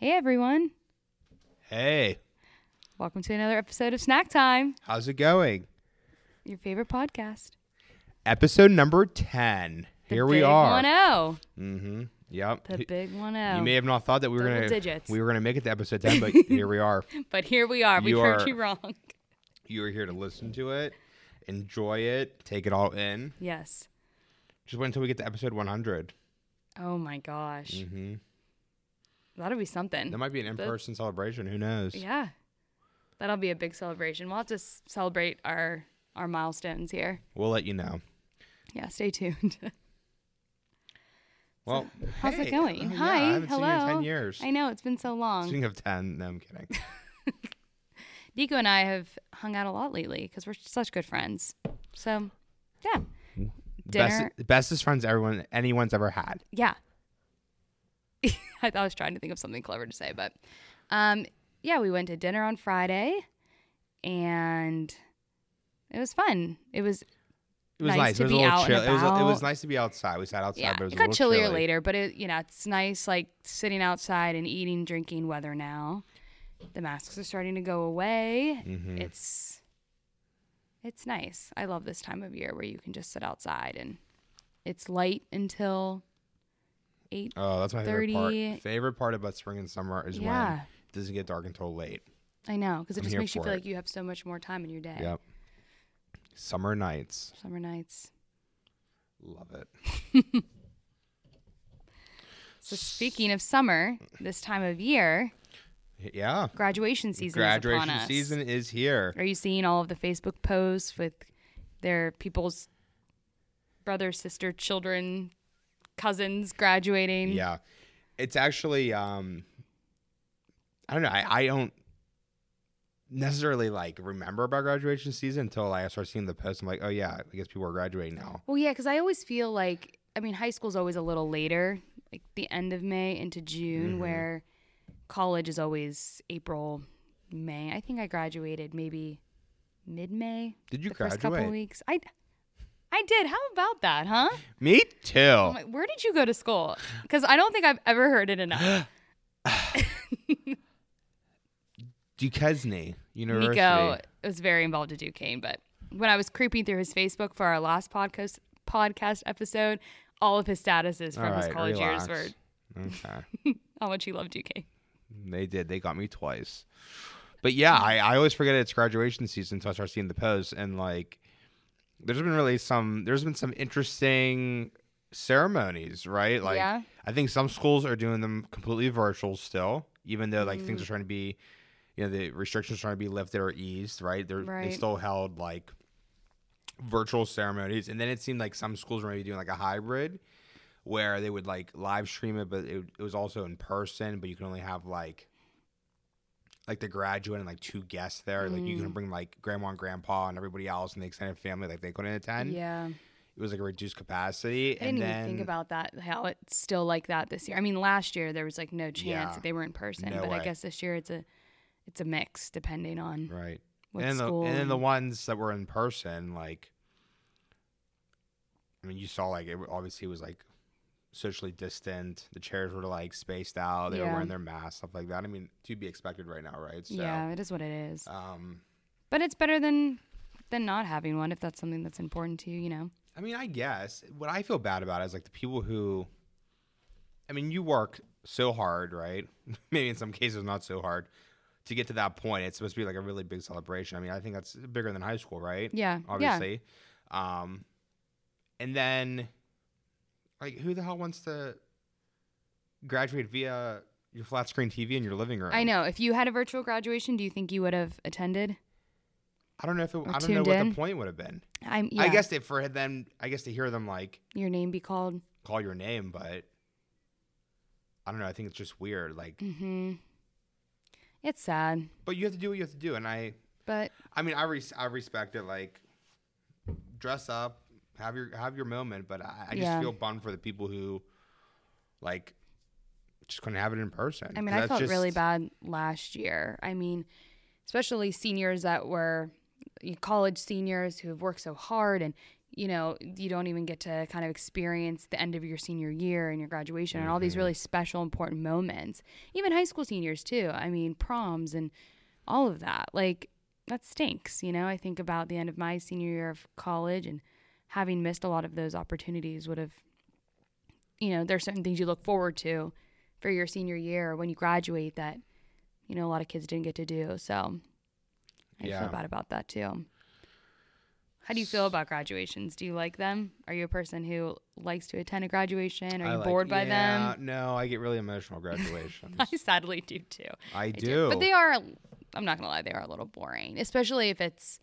Hey everyone. Hey, Welcome to another episode of Snack Time, how's it going? your favorite podcast. Episode number 10. The Here we big are. 1-0. Mm-hmm. Yep. The big 1-0. You may have not thought that we were Double gonna digits. we were gonna make it to episode 10, but here we are. but here we are. We You heard are- you wrong. You are here to listen to it, enjoy it, take it all in. Yes. Just wait until we get to episode 100. Oh my gosh. Mm-hmm. That'll be something. That might be an in-person celebration. Who knows? Yeah. That'll be a big celebration. We'll have to s- celebrate our our milestones here. We'll let you know. Yeah, stay tuned. Well, How's it going? oh, yeah, Hi. I haven't Hello. seen you in 10 years. I know it's been so long. Speaking of 10, no, I'm kidding. Nico and I have hung out a lot lately because we're such good friends. So, yeah, mm-hmm. Best, bestest friends everyone anyone's ever had. yeah. I I was trying to think of something clever to say, but um, yeah, we went to dinner on Friday, and it was fun. It was It was Nice nice. to it was be a little out and chill. It was, it was nice to be outside. We sat outside, yeah. but it was It a got little chillier chilly. later, but it you know it's nice like sitting outside and eating, drinking weather now. The masks are starting to go away. Mhm. It's it's nice. I love this time of year where you can just sit outside and it's light until eight. Oh, that's my favorite part. Favorite part about spring and summer is when yeah, it doesn't get dark until late. I know because it I'm just makes you feel it. like you have so much more time in your day. Yep. Summer nights. Summer nights. Love it. So speaking of summer, this time of year, Yeah. graduation season is Graduation upon us. season is here. Are you seeing all of the Facebook posts with their people's brother, sister, children, cousins graduating? Yeah. It's actually um I don't know, I, I don't necessarily like remember about graduation season until I start seeing the posts. I'm like, oh yeah, I guess people are graduating now. Well, yeah, because I always feel like, I mean, high school's always a little later, like the end of May into June, Mhm. where college is always April, May. I think I graduated maybe mid May. Did you the first couple graduate? weeks. I, I did. How about that, huh? Me too. Like, where did you go to school? Because I don't think I've ever heard it enough. Duquesne University. Nico was very involved at Duquesne, but when I was creeping through his Facebook for our last podcast podcast episode, all of his statuses from All his right, college years were Okay. how much he loved Duquesne. They did. They got me twice. But yeah, I, I always forget it's graduation season until I start seeing the posts. And like, there's been really some, there's been some interesting ceremonies, right? Like, yeah, I think some schools are doing them completely virtual still, even though like Mm. things are trying to be, you know, the restrictions are trying to be lifted or eased, right? They're, Right. They still held like virtual ceremonies. And then it seemed like some schools were maybe doing like a hybrid where they would like live stream it, but it, it was also in person, but you can only have like like the graduate and like two guests there. Like you can Mm. bring like grandma and grandpa and everybody else and the extended family, like they couldn't attend. yeah. It was like a reduced capacity. I and didn't then even think about that. How it's still like that this year. I mean, last year there was like no chance Yeah. that they were in person, No but I guess this year it's a it's a mix depending on right. what and, the, and then the ones that were in person, like I mean, you saw like it obviously was like socially distant. The chairs were like spaced out. They were wearing their masks, stuff like that. I mean, to be expected right now, right? So, yeah, it is what it is. Um, But it's better than than not having one if that's something that's important to you. You know. I mean, I guess what I feel bad about is like the people who, I mean, you work so hard, right? Maybe in some cases not so hard to get to that point. It's supposed to be like a really big celebration. I mean, I think that's bigger than high school, right? Yeah. Yeah. Obviously. Um, and then, like, who the hell wants to graduate via your flat screen TV in your living room? I know. If you had a virtual graduation, do you think you would have attended? I don't know if it, I don't know what in? the point would have been. I'm. Yeah, I guess that for them, I guess to hear them like your name be called. call your name, but I don't know. I think it's just weird. Like, Mm-hmm. It's sad, but you have to do what you have to do, and I, but I mean, I res- I respect it. Like, dress up, have your have your moment, but I, I just Yeah. feel bummed for the people who, like, just couldn't have it in person. I mean, I felt just- really bad last year. I mean, especially seniors that were college seniors who have worked so hard and you know, you don't even get to kind of experience the end of your senior year and your graduation and all these mm-hmm. really special, important moments. Even high school seniors, too. I mean, proms and all of that. Like, that stinks. You know, I think about the end of my senior year of college and having missed a lot of those opportunities would have, you know, there's certain things you look forward to for your senior year when you graduate that, you know, a lot of kids didn't get to do. So I Yeah. feel bad about that too. How do you feel about graduations? Do you like them? Are you a person who likes to attend a graduation? Are I you like- bored by yeah, them? No, I get really emotional graduations. I sadly do too. I I do. But they are, I'm not going to lie, they are a little boring, especially if it's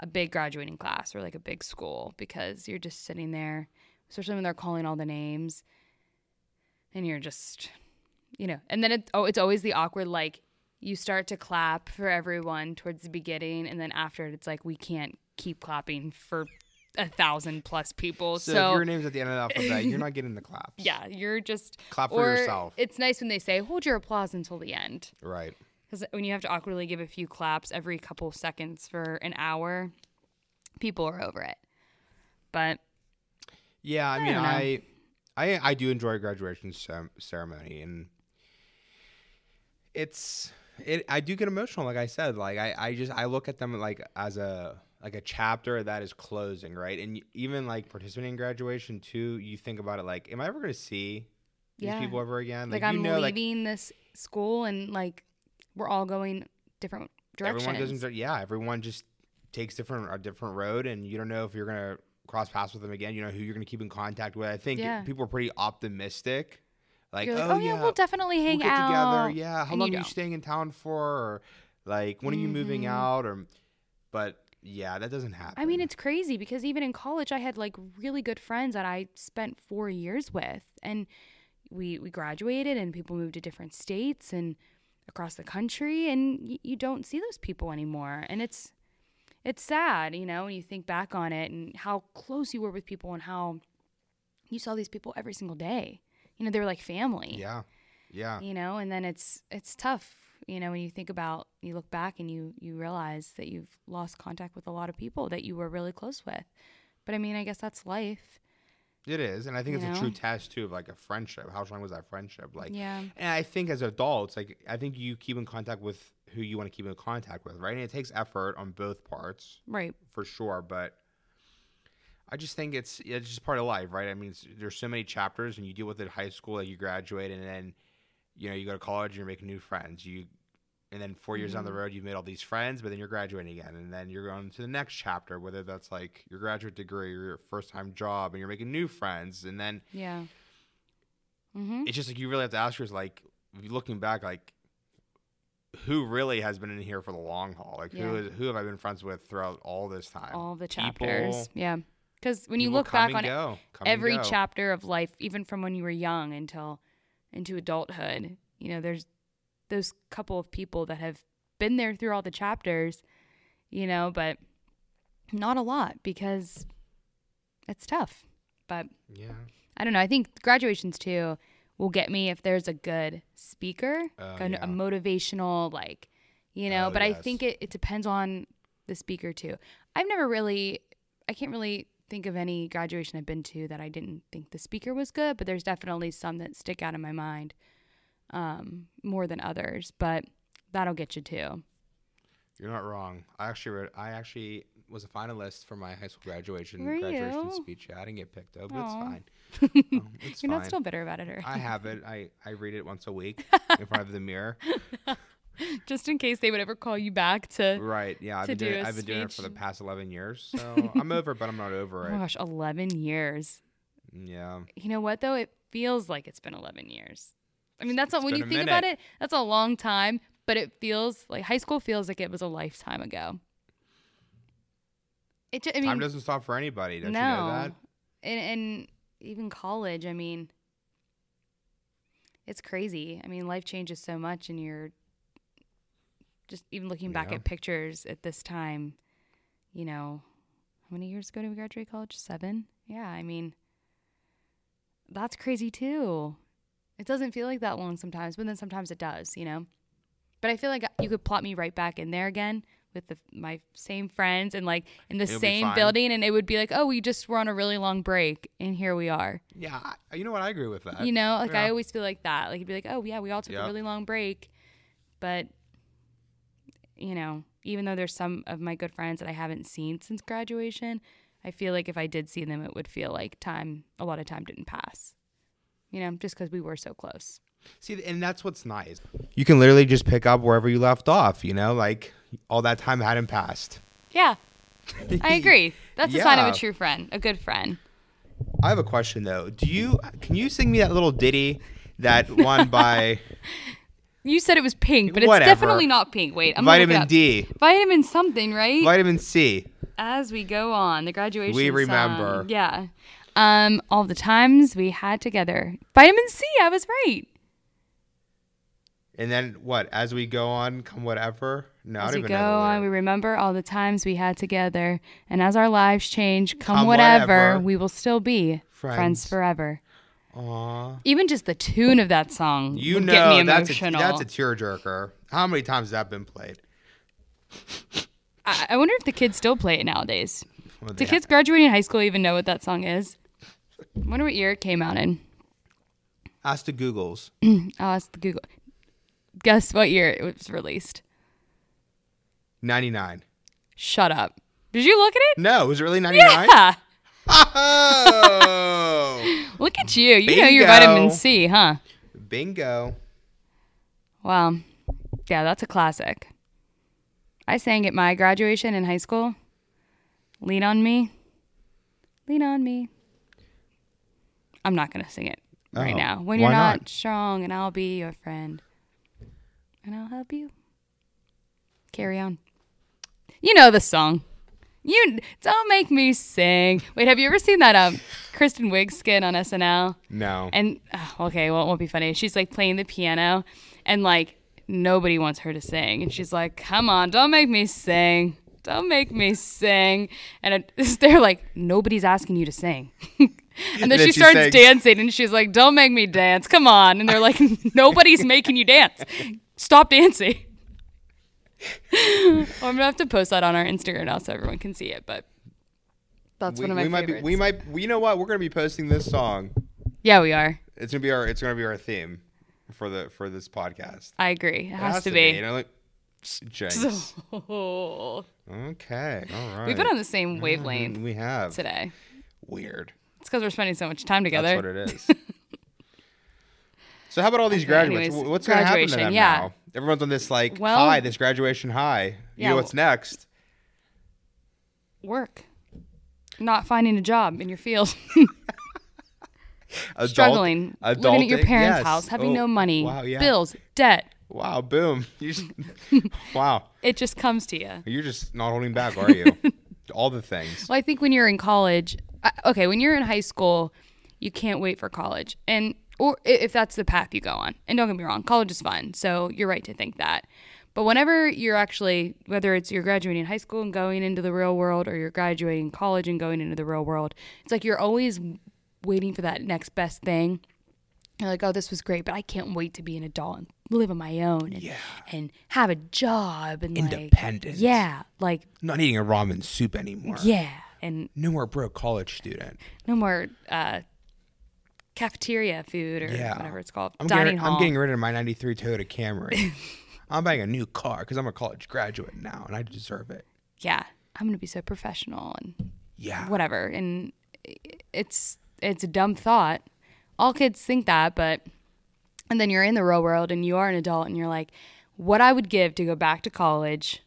a big graduating class or like a big school because you're just sitting there, especially when they're calling all the names and you're just, you know, and then it, oh, it's always the awkward, like, you start to clap for everyone towards the beginning, and then after it, it's like, we can't keep clapping for a thousand plus people. so, So, if your name's at the end of the alphabet, you're not getting the claps. yeah, you're just, Clap for or yourself. it's nice when they say, hold your applause until the end. Right. Because when you have to awkwardly give a few claps every couple seconds for an hour, people are over it. But Yeah, I, mean. I, I, I do enjoy graduation ceremony, and it's, it. I do get emotional, like I said. Like I, I just, I look at them like as a, like a chapter that is closing, right? And even like participating in graduation too, you think about it like, am I ever going to see these Yeah. people ever again? like, you I'm know, like leaving this school and like we're all going different directions. everyone doesn't. Yeah, everyone just takes different a different road, and you don't know if you're gonna cross paths with them again. You know who you're gonna keep in contact with. I think Yeah. people are pretty optimistic. Like, like, oh, oh, yeah, we'll definitely we'll hang get out. together. Yeah, how And long you are you staying in town for? Or like, when are you moving Mhm. out? Or, but yeah, that doesn't happen. I mean, it's crazy because even in college, I had like really good friends that I spent four years with, and we we graduated, and people moved to different states and across the country, and y- you don't see those people anymore, and it's it's sad, you know, when you think back on it and how close you were with people and how you saw these people every single day. You know, they were like family. Yeah, yeah, you know and then it's it's tough you know when you think about you look back and you you realize that you've lost contact with a lot of people that you were really close with. But i mean i guess that's life it is, and I think You it's a true test too of like a friendship. How strong was that friendship? Like, yeah And I think as adults, like I think you keep in contact with who you want to keep in contact with, right? And it takes effort on both parts right for sure. But I just think it's it's just part of life, right? I mean, there's so many chapters, and you deal with it in high school, like you graduate, and then you know you go to college, and you're making new friends. You and then four years down the road, you've made all these friends, but then you're graduating again, and then you're going to the next chapter, whether that's like your graduate degree or your first time job, and you're making new friends, and then yeah mm-hmm. it's just like you really have to ask yourself, like, looking back, like, who really has been in here for the long haul? Like, Yeah. who is who have I been friends with throughout all this time? all the People- chapters yeah because when you look back on go, every chapter of life even from when you were young until into adulthood you know there's those couple of people that have been there through all the chapters you know but not a lot because it's tough. But yeah, i don't know. I think graduations too will get me if there's a good speaker oh, like a, yeah. a motivational like you know Oh, but i think it, it depends on the speaker too. I've never really i can't really think of any graduation i've been to that i didn't think the speaker was good but there's definitely some that stick out in my mind um, more than others but that'll get you too you're not wrong. I actually read, I actually was a finalist for my high school graduation Were graduation you? speech. Yeah, I didn't get picked though, but it's fine. Um, it's you're fine. not still bitter about it or I have it. I I read it once a week in front of the mirror. just in case they would ever call you back to Right. Yeah. I've been doing do I've been doing it for the past eleven years. So I'm over, but I'm not over oh it. gosh 11 years Yeah. you know what though it feels like it's been 11 years i mean that's not when you a think about it that's a long time but it feels like high school feels like it was a lifetime ago it ju- i mean Time doesn't stop for anybody. Don't no you know that? And, and even college i mean it's crazy i mean life changes so much and you're just even looking back Yeah. at pictures at this time you know how many years ago did we graduate college seven yeah i mean that's crazy too it doesn't feel like that long sometimes but then sometimes it does you know but i feel like you could plot me right back in there again with the, my same friends and like in the It'll same building, and it would be like, oh, we just were on a really long break, and here we are. Yeah, you know what? I agree with that. You know, like I always feel like that. Like it'd be like, oh yeah, we all took Yep. a really long break, but you know, even though there's some of my good friends that I haven't seen since graduation, I feel like if I did see them, it would feel like time. A lot of time didn't pass. You know, just because we were so close. See, and that's what's nice. You can literally just pick up wherever you left off. You know, like all that time hadn't passed. Yeah, I agree. That's a sign of a true friend, a good friend. I have a question though. Do you can you sing me that little ditty that one by You said it was pink, but it's definitely not pink. Wait, I'm gonna look it Vitamin. D, Vitamin something, right? Vitamin C? As we go on, the graduation. We song. remember. Yeah. Um, all the times we had together. Vitamin C. I was right. And then what? As we go on, come whatever. No, As we go on, we remember all the times we had together, and as our lives change, come, Come whatever, whatever. we will still be friends, Friends. forever. Aw. Even just the tune of that song You would know get me that's a, emotional. that's a tearjerker. How many times has that been played? I, I wonder if the kids still play it nowadays. Well, Do kids graduating high school even know what that song is? I wonder what year it came out in. Ask the Googles. I'll ask the Google. Guess what year it was released? 99. Shut up. Did you look at it? No, was it really 99? Yeah. Oh! Look at you. You know your vitamin C, huh? Bingo. Wow. Yeah, that's a classic. I sang at my graduation in high school. Lean on me. Lean on me. I'm not going to sing it right Oh, now. When you're not, not? strong, and I'll be your friend. And I'll help you. Carry on. You know the song. You don't make me sing. Wait, have you ever seen that um Kristen Wiig skit on SNL? No. And oh, okay, well, it won't be funny. She's like playing the piano, and like nobody wants her to sing, and she's like, "Come on, don't make me sing, don't make me sing." And it, they're like, "Nobody's asking you to sing." and then, then she she starts sings. dancing, and she's like, "Don't make me dance, come on!" And they're like, "Nobody's making you dance. Stop dancing." well, I'm gonna have to post that on our Instagram now so everyone can see it. But that's we, one of my we might be we might you know what? We're going to be posting this song. yeah, we are. It's going to be our it's going to be our theme for the for this podcast. I agree. It It has, to be. You know, like Jinx. Oh. Okay. All right. We've been on the same wavelength We have. today. Weird. It's because we're spending so much time together. That's what it is. so how about all these Okay, graduates? anyways, What's going to happen to them yeah. now? Everyone's on this like Well- high, this graduation high. You Yeah, know what's next? Work. Not finding a job in your field. Adult- Struggling. living at your parents' yes. house. Having Oh, no money. Wow. Yeah. Bills. Debt. Wow. Boom. You just, wow. It just comes to you. You're just not holding back, are you? all the things. Well, I think when you're in college, okay, when you're in high school, you can't wait for college, and or if that's the path you go on. And don't get me wrong, college is fun, so you're right to think that. But whenever you're actually, whether it's you're graduating high school and going into the real world, or you're graduating college and going into the real world, it's like you're always waiting for that next best thing. You're like, oh, this was great, but I can't wait to be an adult and live on my own and, Yeah. and have a job and like, Independent. yeah, like Not eating a ramen soup anymore. yeah, and No more broke college student. no more uh, cafeteria food or Yeah. whatever it's called. I'm Dining getting, hall. I'm getting rid of my 93 Toyota Camry. I'm buying a new car because I'm a college graduate now and I deserve it. yeah, I'm gonna be so professional and Yeah. whatever. And it's it's a dumb thought. All kids think that, but and then you're in the real world and you are an adult and you're like, what I would give to go back to college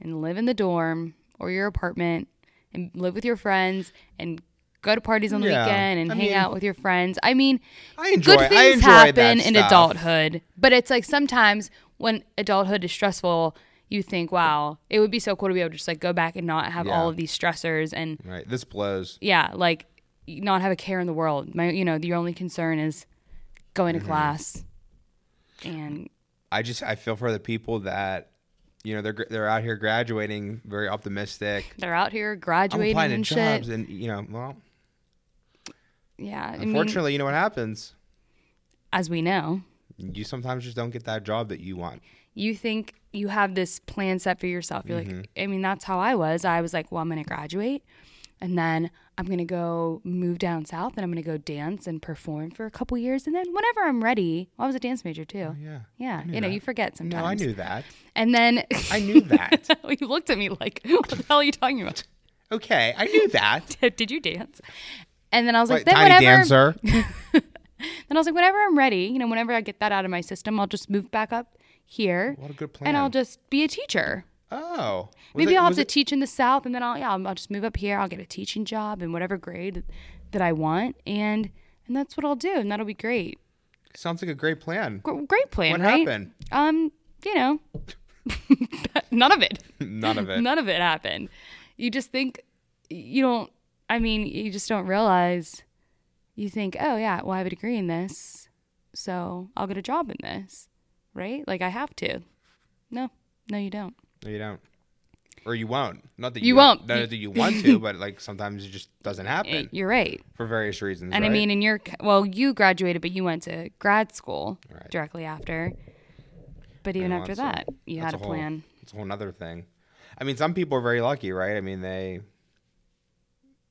and live in the dorm or your apartment and live with your friends and go to parties on the Yeah, weekend and I hang mean- out with your friends. I mean, I enjoy, good I things happen in stuff. adulthood, but it's like sometimes when adulthood is stressful, you think, "Wow, it would be so cool to be able to just like go back and not have Yeah. all of these stressors and Right. This blows. yeah, like not have a care in the world. My, you know, your only concern is going Mm-hmm. to class and I just I feel for the people that you know they're they're out here graduating very optimistic. they're out here I'm graduating applying to and jobs shit. and you know well Yeah, I mean, unfortunately you know what happens. as we know, You sometimes just don't get that job that you want. You think you have this plan set for yourself. You're Mm-hmm. like, I mean, that's how I was. I was like, well, I'm going to graduate and then I'm going to go move down south and I'm going to go dance and perform for a couple years. And then whenever I'm ready, well, I was a dance major too. Oh, yeah. Yeah. knew You know, you forget sometimes. No, I knew that. And then I knew that. you looked at me like, what the hell are you talking about? okay, I knew that. Did you dance? And then I was like, Like, then tiny whenever, dancer. then I was like, whenever I'm ready, you know, whenever I get that out of my system, I'll just move back up here What a good plan. and I'll just be a teacher. Oh. Maybe it- I'll have to it- teach in the South, and then I'll yeah, I'll, I'll just move up here. I'll get a teaching job in whatever grade that I want, and and that's what I'll do, and that'll be great. Sounds like a great plan. Gr- Great plan, What right? happened? Um, you know, none of it. None of it. None of it happened. You just think you don't. I mean, you just don't realize. You think, oh yeah, well I have a degree in this, so I'll get a job in this, right? Like I have to. No, no, you don't. No, you don't. Or you won't. Not that You you, won't. Not that you want to, but like sometimes it just doesn't happen You're right. for various reasons. And I mean, in your well, you graduated, but you went to grad school Right. directly after. But even after that's a- that, you had a a whole- plan. it's a whole other thing. I mean, some people are very lucky, right? I mean, they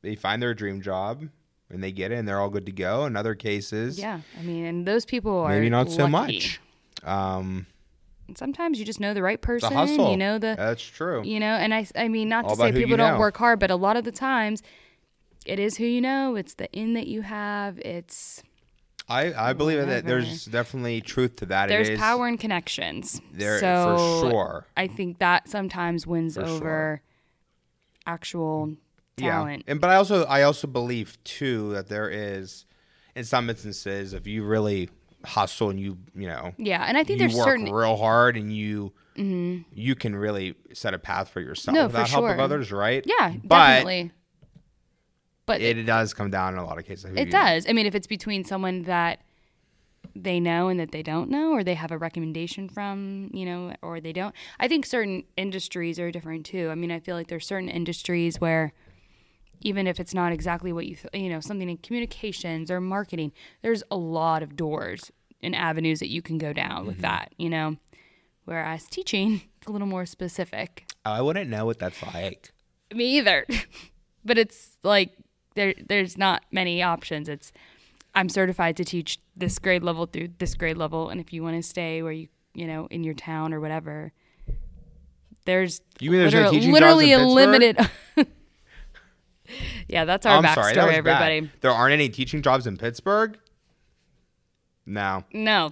they find their dream job and they get it, and they're all good to go. In other cases, Yeah, I mean, and those people are maybe not so much. Um, sometimes you just know the right person. You know the, That's true. you know, and I, I mean, not All to say people don't know. work hard, but a lot of the times, it is who you know. It's the in that you have. It's I I believe that there's definitely truth to that. there's it is power in connections. there so for sure. I think that sometimes wins For sure. over actual talent. Yeah, and but I also I also believe too that there is, in some instances, if you really hustle and you you know Yeah, and I think there's work certain Mm-hmm. real hard and you you can really set a path for yourself No, for without help of others, right? Yeah, but definitely. But it, it does come down in a lot of cases. it does. I mean, if it's between someone that they know and that they don't know, or they have a recommendation from, you know, or they don't. I think certain industries are different too. I mean, I feel like there's certain industries where even if it's not exactly what you, th- you know, something in communications or marketing, there's a lot of doors and avenues that you can go down Mm-hmm. with that, you know. Whereas teaching, it's a little more specific. I wouldn't know what that's like. Me either. but it's like there there's not many options. It's I'm certified to teach this grade level through this grade level and if you want to stay where you you know in your town or whatever there's You mean there's no literal- teaching jobs literally a limited Yeah, that's our I'm backstory, sorry, everybody. bad. There aren't any teaching jobs in Pittsburgh. No, No.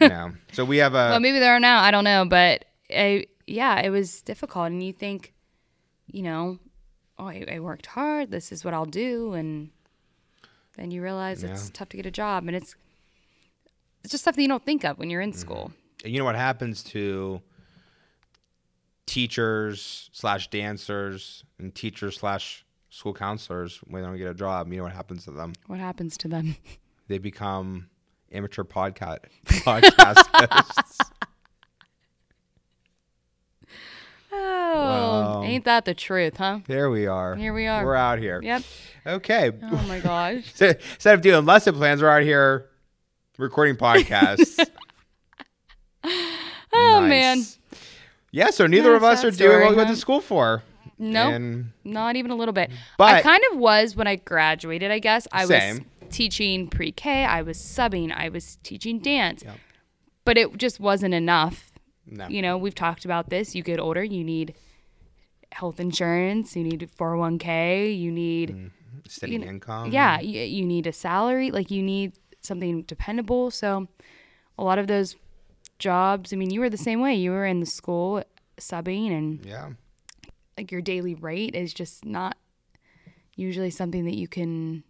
no. So we have a well, maybe there are now. I don't know, but I, yeah, it was difficult, and you think, you know, oh, I, I worked hard. This is what I'll do, and then you realize it's tough to get a job, and it's it's just stuff that you don't think of when you're in Mm-hmm. school. And you know what happens to teachers slash dancers and teachers slash school counselors when they don't get a job you know what happens to them What happens to them? they become amateur podcast podcast hosts Oh, Wow. ain't that the truth, huh? there we are Here we are. we're out here Yep. okay Oh my gosh. So, instead of doing lesson plans we're out here recording podcasts Oh Nice. man. yeah so neither of us are doing what we went huh? to school for Nope. and Not even a little bit. But I kind of was when I graduated, I guess. I Same. was teaching pre K, I was subbing, I was teaching dance. Yep. But it just wasn't enough. no You know, we've talked about this. You get older, you need health insurance, you need 401k, you need, mm-hmm. steady you know, income yeah, you, you need a salary, like you need something dependable. So a lot of those jobs, I mean, you were the same way. You were in the school subbing and yeah like your daily rate is just not usually something that you can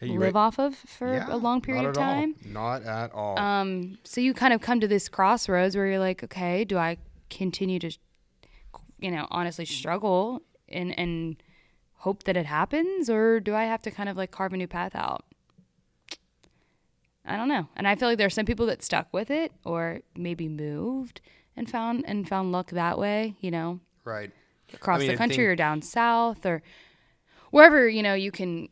Yeah, you live right. off of for Yeah, a long period of at all. time. Not at all. Um, so you kind of come to this crossroads where you're like, okay, do I continue to, you know, honestly struggle and and hope that it happens, or do I have to kind of like carve a new path out? I don't know, and I feel like there are some people that stuck with it, or maybe moved and found and found luck that way. You know, right. across mean, the country think- or down south or wherever you know you can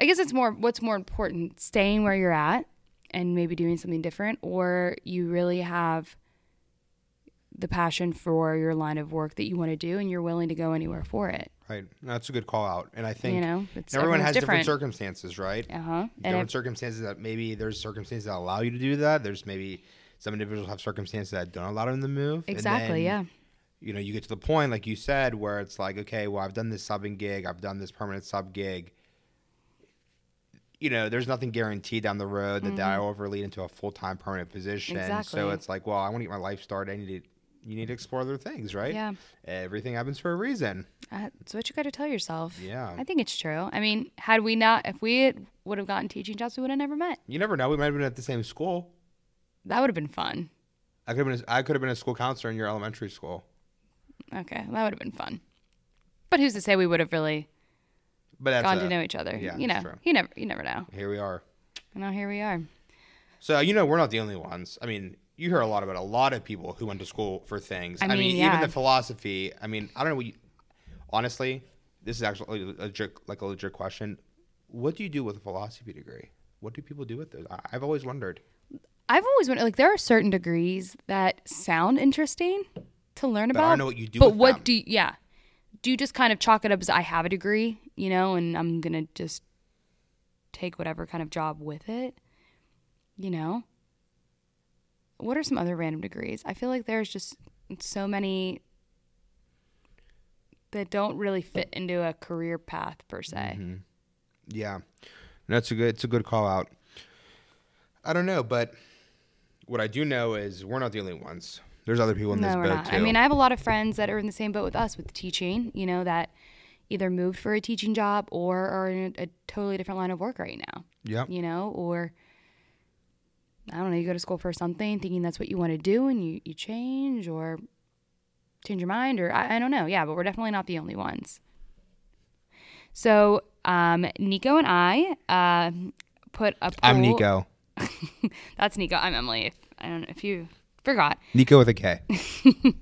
i guess it's more what's more important staying where you're at and maybe doing something different, or you really have the passion for your line of work that you want to do and you're willing to go anywhere for it. Right. That's a good call out. And I think you know, it's everyone has different. different. circumstances, right? Uh huh. And different circumstances that maybe there's circumstances that allow you to do that. There's maybe some individuals have circumstances that don't allow them to move. And exactly, yeah. You know, you get to the point, like you said, where it's like, okay, well, I've done this subbing gig, I've done this permanent sub gig. You know, there's nothing guaranteed down the road that that will ever lead into a full time permanent position. Exactly. So Mm-hmm. It's like, well, I want to get my life started. I need to, you need to explore other things, right? Yeah. Everything happens for a reason. Uh, That's what you got to tell yourself. Yeah. I think it's true. I mean, had we not, if we would have gotten teaching jobs, we would have never met. You never know. We might have been at the same school. That would have been fun. I could have been. A, I could have been a school counselor in your elementary school. Okay, that would have been fun. But who's to say we would have really But that's gotten a- to know each other? yeah, you that's know, true. you never, you never know. Here we are. And now here we are. So you know we're not the only ones. I mean, you hear a lot about a lot of people who went to school for things. I I mean, mean, even the philosophy. I mean, I don't know. What you, honestly, this is actually a legit, like a legit question. What do you do with a philosophy degree? What do people do with it? I- I've always wondered. I've always wondered, like, there are certain degrees that sound interesting to learn But about. I don't know what you do But what them. do you, yeah. Do you just kind of chalk it up as I have a degree, you know, and I'm going to just take whatever kind of job with it? You know? What are some other random degrees? I feel like there's just so many that don't really fit into a career path per se. Mm-hmm. Yeah, that's a good. It's a good call out. I don't know, but what I do know is we're not the only ones. There's other people in this No, we're boat not. too. I mean, I have a lot of friends that are in the same boat with us with teaching, you know, that either moved for a teaching job or are in a, a totally different line of work right now, yep. you know, or I don't know, you go to school for something thinking that's what you want to do and you, you change or change your mind or I, I don't know. Yeah, but we're definitely not the only ones. So, um, Nico and I uh, put a poll. I'm Nico. That's Nico. I'm Emily. If, I don't know if you forgot. Nico with a K.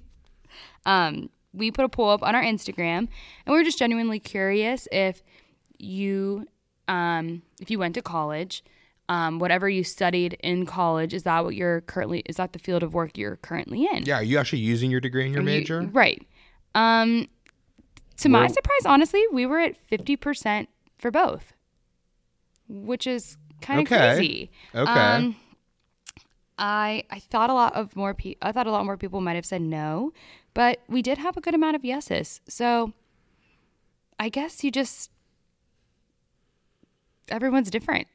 um, we put a poll up on our Instagram, and we were just genuinely curious if you, um, if you went to college, um, whatever you studied in college, is that what you're currently? Is that the field of work you're currently in? Yeah, are you actually using your degree in your Are you- major? right. Um, to my Well- surprise, honestly, we were at fifty percent for both, which is kind of Okay. crazy. Okay. Um, I I thought a lot of more pe- I thought a lot more people might have said no, but we did have a good amount of yeses. So I guess you just everyone's different.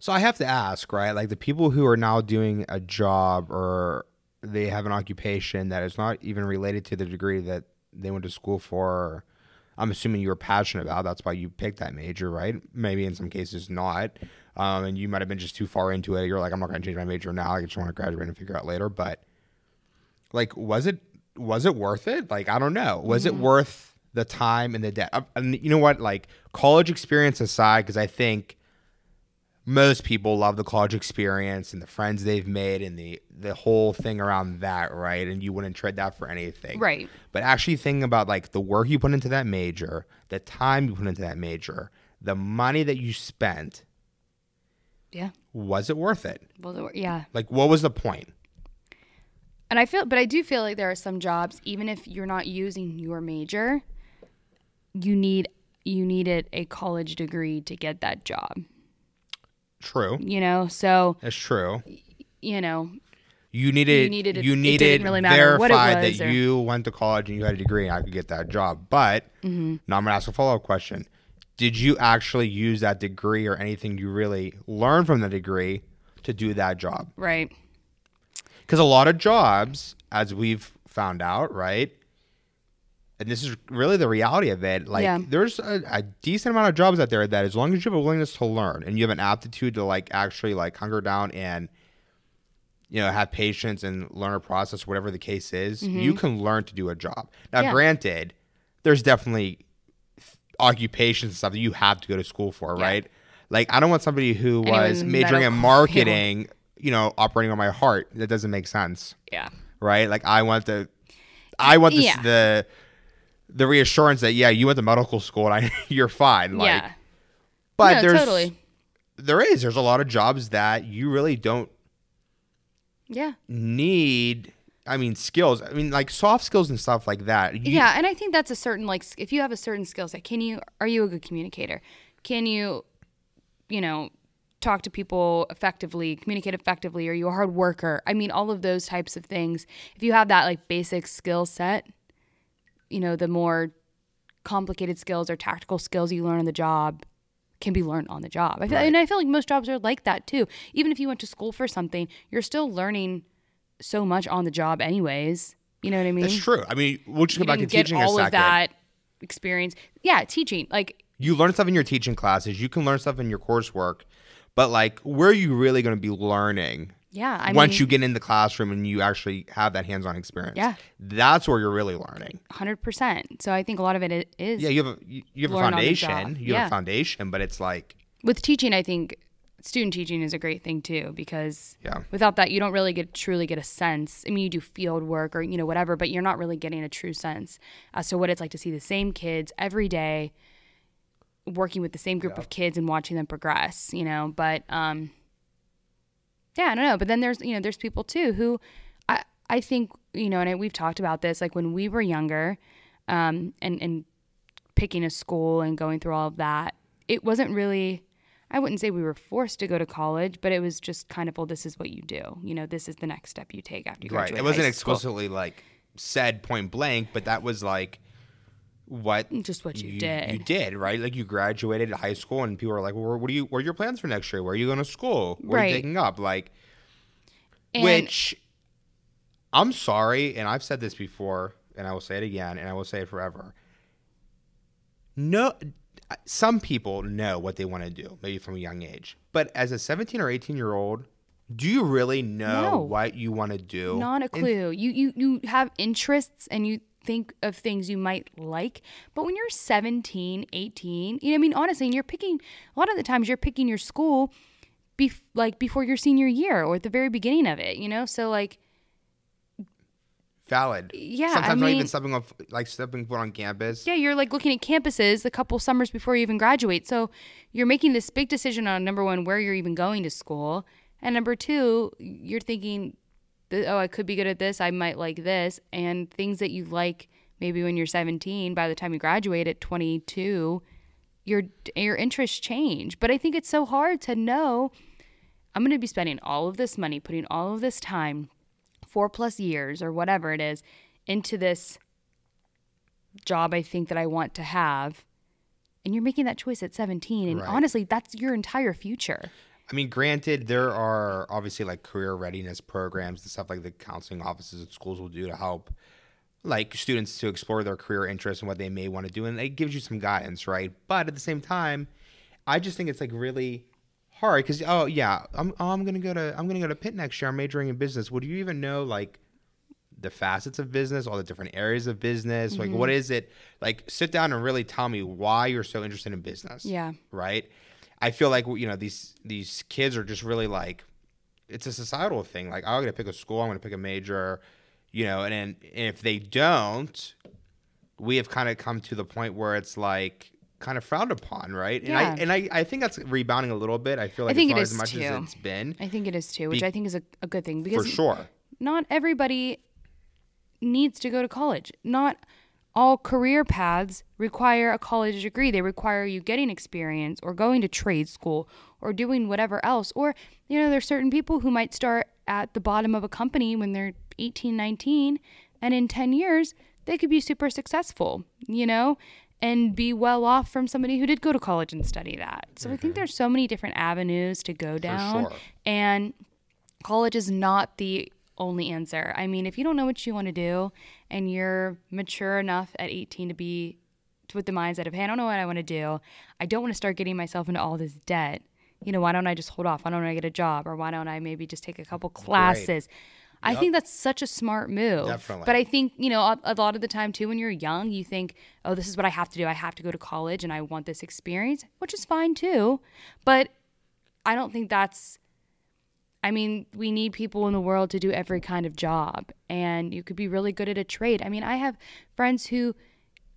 So I have to ask, right? Like the people who are now doing a job or they have an occupation that is not even related to the degree that they went to school for. I'm assuming you were passionate about. That's why you picked that major, right? Maybe in some cases not. Um, and you might have been just too far into it. You're like, I'm not going to change my major now. I just want to graduate and figure out later. But like, was it was it worth it? Like, I don't know. Was it worth the time and the debt? Uh, And you know what? Like, college experience aside, because I think most people love the college experience and the friends they've made and the the whole thing around that, right? And you wouldn't trade that for anything. Right. But actually thinking about like the work you put into that major, the time you put into that major, the money that you spent, Yeah. was it worth it? Well, yeah. Like what was the point? And I feel, but I do feel like there are some jobs, even if you're not using your major, you need you needed a college degree to get that job. True. You know, so That's true. you know, You needed you needed it- you needed didn't really matter what it verified was that or- you went to college and you had a degree and I could get that job. But Mm-hmm. now I'm gonna ask a follow up question. Did you actually use that degree or anything you really learned from the degree to do that job? right? Because a lot of jobs, as we've found out, right? And this is really the reality of it. Like, Yeah. there's a, a decent amount of jobs out there that, as long as you have a willingness to learn and you have an aptitude to like actually like hunker down and you know have patience and learn a process, whatever the case is, you can learn to do a job. Now, Mm-hmm. Yeah. granted, there's definitely occupations and stuff that you have to go to school for, Yeah. right? Like, I don't want somebody who Anyone was majoring in marketing, you know, operating on my heart. That doesn't make sense, Yeah. right? Like, I want the, I want this, Yeah. the, the reassurance that yeah, you went to medical school and I, you're fine. Like, yeah. but no, there's totally. there is. There's a lot of jobs that you really don't Yeah. need. I mean, skills. I mean, like soft skills and stuff like that. You- yeah, and I think that's a certain like if you have a certain skill set, can you are you a good communicator? Can you you know, talk to people effectively, communicate effectively, are you a hard worker? I mean, all of those types of things. If you have that like basic skill set, you know, the more complicated skills or tactical skills you learn on the job can be learned on the job. I feel, Right. and I feel like most jobs are like that too. Even if you went to school for something, you're still learning so much on the job anyways. You know what I mean? That's true. I mean, we'll just go you back to didn't get teaching all of that experience. Yeah, teaching. Like, You learn stuff in your teaching classes. You can learn stuff in your coursework, but like, where are you really going to be learning yeah, I once mean, you get in the classroom and you actually have that hands-on experience? Yeah. that's where you're really learning. hundred percent. So I think a lot of it is. Yeah, you have a you have a Learn on the job. foundation. You have a foundation, but it's like with teaching. I think student teaching is a great thing too because Yeah. without that, you don't really get truly get a sense. I mean, you do field work or you know whatever, but you're not really getting a true sense as to what it's like to see the same kids every day working with the same group of kids and watching them progress. You know, but um, yeah, I don't know. But then there's you know there's people too who I I think you know, and I, we've talked about this like when we were younger, um, and and picking a school and going through all of that, it wasn't really. I wouldn't say we were forced to go to college, but it was just kind of, well, this is what you do. You know, this is the next step you take after you right. graduate. It wasn't explicitly like said point blank, but that was like what just what you, did. You did right. Like you graduated high school, and people were like, "Well, what are you? What are your plans for next year? Where are you going to school? What are you taking up?" Like, And- which I'm sorry, and I've said this before, and I will say it again, and I will say it forever. No, some people know what they want to do, maybe from a young age, but as a 17 or 18 year old, do you really know No. what you want to do? Not a And- clue. You you you have interests and you think of things you might like, but when you're 17, 18, you know, I mean, honestly, and you're picking a lot of the times you're picking your school, bef- like before your senior year or at the very beginning of it, you know. So like, valid. Yeah, I Sometimes not even stepping off, like stepping foot on campus. yeah, you're like looking at campuses a couple summers before you even graduate. So you're making this big decision on number one, where you're even going to school, and number two, you're thinking, oh, I could be good at this. I might like this, and things that you like maybe when you're 17. By the time you graduate at 22, your your interests change. But I think it's so hard to know. I'm going to be spending all of this money, putting all of this time, four plus years or whatever it is, into this job I think that I want to have. And you're making that choice at 17. And Right. honestly, that's your entire future. I mean, granted, there are obviously like career readiness programs and stuff like the counseling offices at schools will do to help like students to explore their career interests and what they may want to do, and it gives you some guidance, right? But at the same time, I just think it's like really hard because oh yeah, I'm oh, I'm gonna go to I'm gonna go to Pitt next year. I'm majoring in business. Would you even know like the facets of business, all the different areas of business? Like, what mm-hmm. is it? Like, sit down and really tell me why you're so interested in business Yeah. right? I feel like you know these these kids are just really like it's a societal thing. Like I'm gonna pick a school, I'm gonna pick a major, you know, and and if they don't, we have kind of come to the point where it's like kind of frowned upon, right? And Yeah. I and I, I think that's rebounding a little bit. I feel like think it's it not is as much too. as it's been I think it is too, which Be- I think is a, a good thing because for sure. not everybody needs to go to college. Not all career paths require a college degree. They require you getting experience or going to trade school or doing whatever else. Or, you know, there's certain people who might start at the bottom of a company when they're 18, 19, and in 10 years, they could be super successful, you know, and be well off from somebody who did go to college and study that. So I think mm-hmm. there's so many different avenues to go down. sure. And college is not the only answer. I mean, if you don't know what you want to do and you're mature enough at 18 to be with the mindset of, hey, I don't know what I want to do. I don't want to start getting myself into all this debt. You know, why don't I just hold off? Why don't I get a job? Or why don't I maybe just take a couple classes? I think that's such a smart move. Definitely. But I think, you know, a, a lot of the time too, when you're young, you think, oh, this is what I have to do. I have to go to college and I want this experience, which is fine too. But I don't think that's I mean, we need people in the world to do every kind of job, and you could be really good at a trade. I mean, I have friends who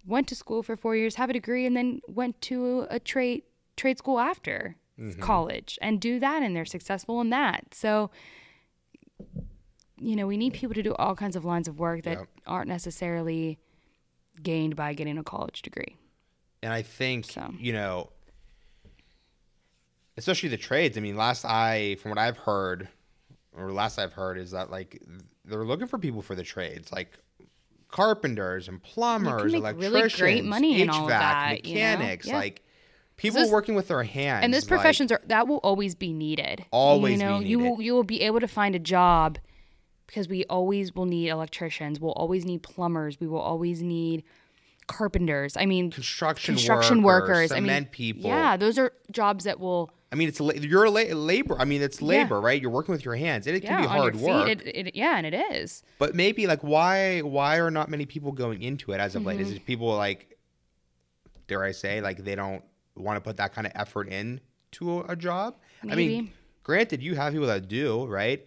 went to school for four years, have a degree, and then went to a trade trade school after. Mm-hmm. college and do that and they're successful in that. So you know, we need people to do all kinds of lines of work that Yep. aren't necessarily gained by getting a college degree. And I think So. you know, especially the trades. I mean, last I from what I've heard, or last I've heard is that like they're looking for people for the trades, like carpenters and plumbers, really electricians, great money HVAC, in all of that, you know? mechanics, Yeah. like people Those- working with their hands. and those like, professions are that will always be needed. Always you know, you will you will be able to find a job because we always will need electricians. We'll always need plumbers. We will always need carpenters. I mean, construction, construction workers, workers. I cement mean, people. Yeah, those are jobs that will. I mean, it's you're a la- labor. I mean, it's labor, right? You're working with your hands, and it can yeah, be hard work. It, it, yeah, and it is. But maybe like why why are not many people going into it as of late? Mm-hmm. Is it people like dare I say like they don't want to put that kind of effort in to a, a job? I mean, granted, you have people that do right,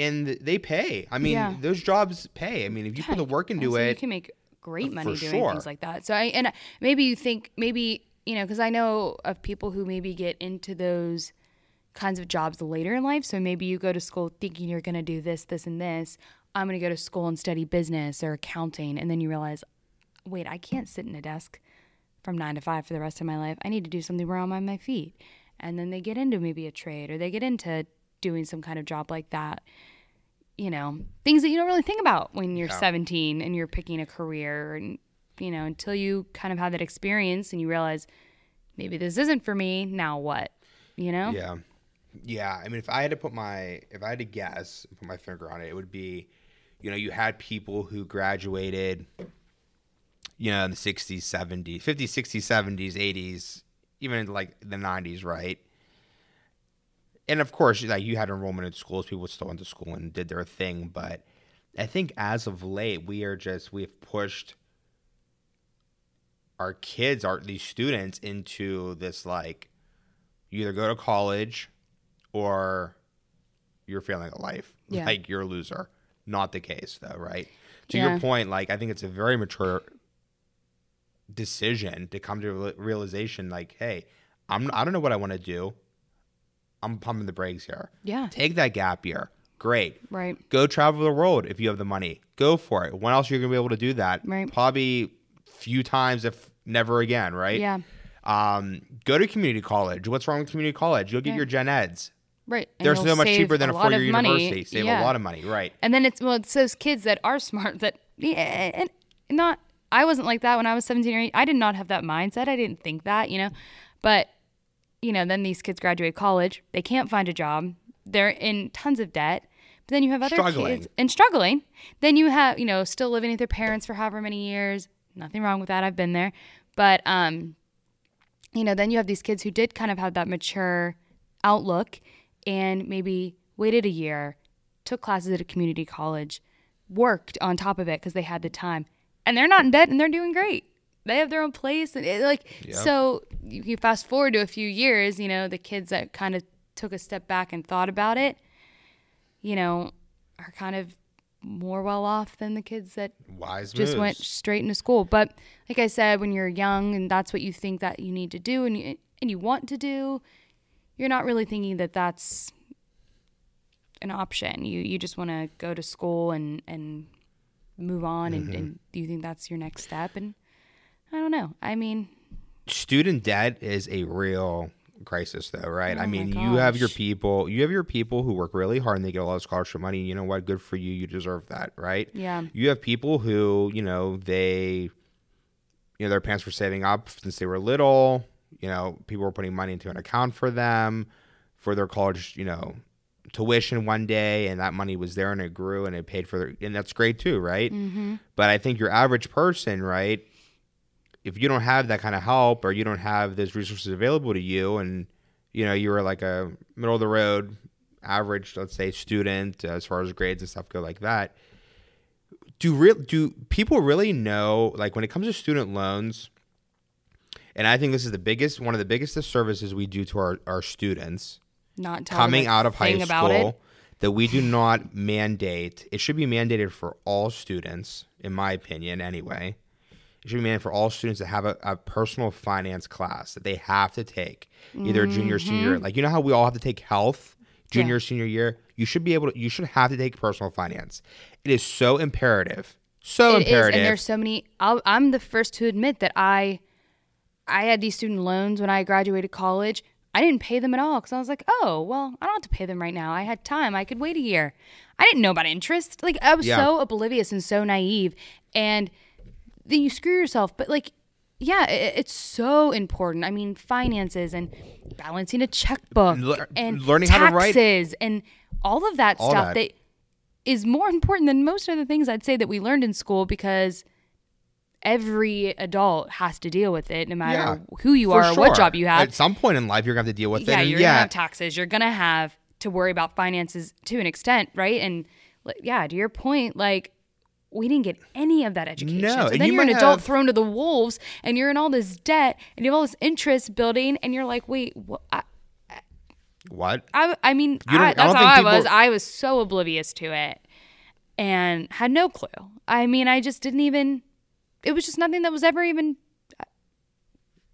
and they pay. I mean, Yeah. those jobs pay. I mean, if you put the work into Also, you can make great uh, money doing sure. things like that. So I and uh, maybe you think maybe you know because I know of people who maybe get into those kinds of jobs later in life. So maybe you go to school thinking you're going to do this, this, and this. I'm going to go to school and study business or accounting, and then you realize, wait, I can't sit in a desk from nine to five for the rest of my life. I need to do something where I'm on my feet. And then they get into maybe a trade or they get into doing some kind of job like that you know, things that you don't really think about when you're Yeah. 17 and you're picking a career and you know, until you kind of have that experience and you realize maybe this isn't for me, now what? You know? Yeah. Yeah. I mean, if I had to put my, if I had to guess, put my finger on it, it would be, you know, you had people who graduated, you know, in the 60s, 70s, 50s, 60s, 70s, 80s, even like the 90s, right? And of course, like you had enrollment in schools, people still went to school and did their thing. But I think as of late, we are just, we've pushed our kids, our these students into this like, you either go to college or you're failing at life. Yeah. Like you're a loser. Not the case though, right? To Yeah. your point, like I think it's a very mature decision to come to a realization like, hey, I'm I don't know what I want to do. I'm pumping the brakes here. Yeah. Take that gap year. Great. Right. Go travel the world if you have the money. Go for it. When else are you gonna be able to do that? Right. Probably few times, if never again, right? Yeah. Um, go to community college. What's wrong with community college? You'll get Yeah. your gen eds. Right. And They're so much cheaper than a lot four year university. Save Yeah. a lot of money, right? And then it's well, it's those kids that are smart that yeah, and not. I wasn't like that when I was seventeen or eight. I did not have that mindset. I didn't think that, you know. But you know, then these kids graduate college. They can't find a job. They're in tons of debt. But then you have other Struggling. kids and struggling. Then you have you know still living with their parents for however many years. Nothing wrong with that. I've been there. But um, you know, then you have these kids who did kind of have that mature outlook and maybe waited a year, took classes at a community college, worked on top of it because they had the time, and they're not in debt and they're doing great. They have their own place and it, like so. You, you fast forward to a few years, you know, the kids that kind of took a step back and thought about it, you know, are kind of more well off than the kids that Wise just went straight into school. But like I said, when you're young and that's what you think that you need to do and you, and you want to do, you're not really thinking that that's an option. You you just want to go to school and and move on and, and mm-hmm. you think that's your next step and I don't know. I mean, student debt is a real crisis though right? I Oh my mean you have your people you have your people who work really hard and they get a lot of scholarship money. You know what? Good for you. You deserve that right? Yeah. you have people who you know they you know their parents were saving up since they were little. You know people were putting money into an account for them for their college you know tuition one day and that money was there and it grew and it paid for their and that's great too right? Mm-hmm. but i think your average person right if you don't have that kind of help or you don't have those resources available to you and you know you were like a middle of the road average let's say student as far as grades and stuff go like that do real do people really know like when it comes to student loans and i think this is the biggest one of the biggest disservices we do to our, our students Not coming out of high school that we do not mandate it should be mandated for all students in my opinion anyway it should be mandated for all students to have a, a personal finance class that they have to take either junior or senior. Like you know how we all have to take health junior or senior year. You should be able to. You should have to take personal finance. It is so imperative. So It is, imperative. and there's so many. I'll, I'm the first to admit that I, I had these student loans when I graduated college. I didn't pay them at all because I was like, oh well, I don't have to pay them right now. I had time. I could wait a year. I didn't know about interest. Like I was Yeah. so oblivious and so naive, and then you screw yourself. But like, yeah, it, it's so important. I mean, finances and balancing a checkbook Lear- and learning how to write- taxes and all of that All stuff that. that is more important than most of the things I'd say that we learned in school because every adult has to deal with it no matter Yeah, who you are or what job you have. At some point in life, you're gonna have to deal with yeah, it. You're yeah, gonna have taxes. You're gonna have to worry about finances to an extent, right? And yeah, to your point, like we didn't get any of that education. No, so and then you you're an adult have- thrown to the wolves, and you're in all this debt, and you have all this interest building, and you're like, wait, what? I, what? I, I mean, I, I that's don't how I was. I was so oblivious to it and had no clue. I mean, I just didn't even, it was just nothing that was ever even, uh,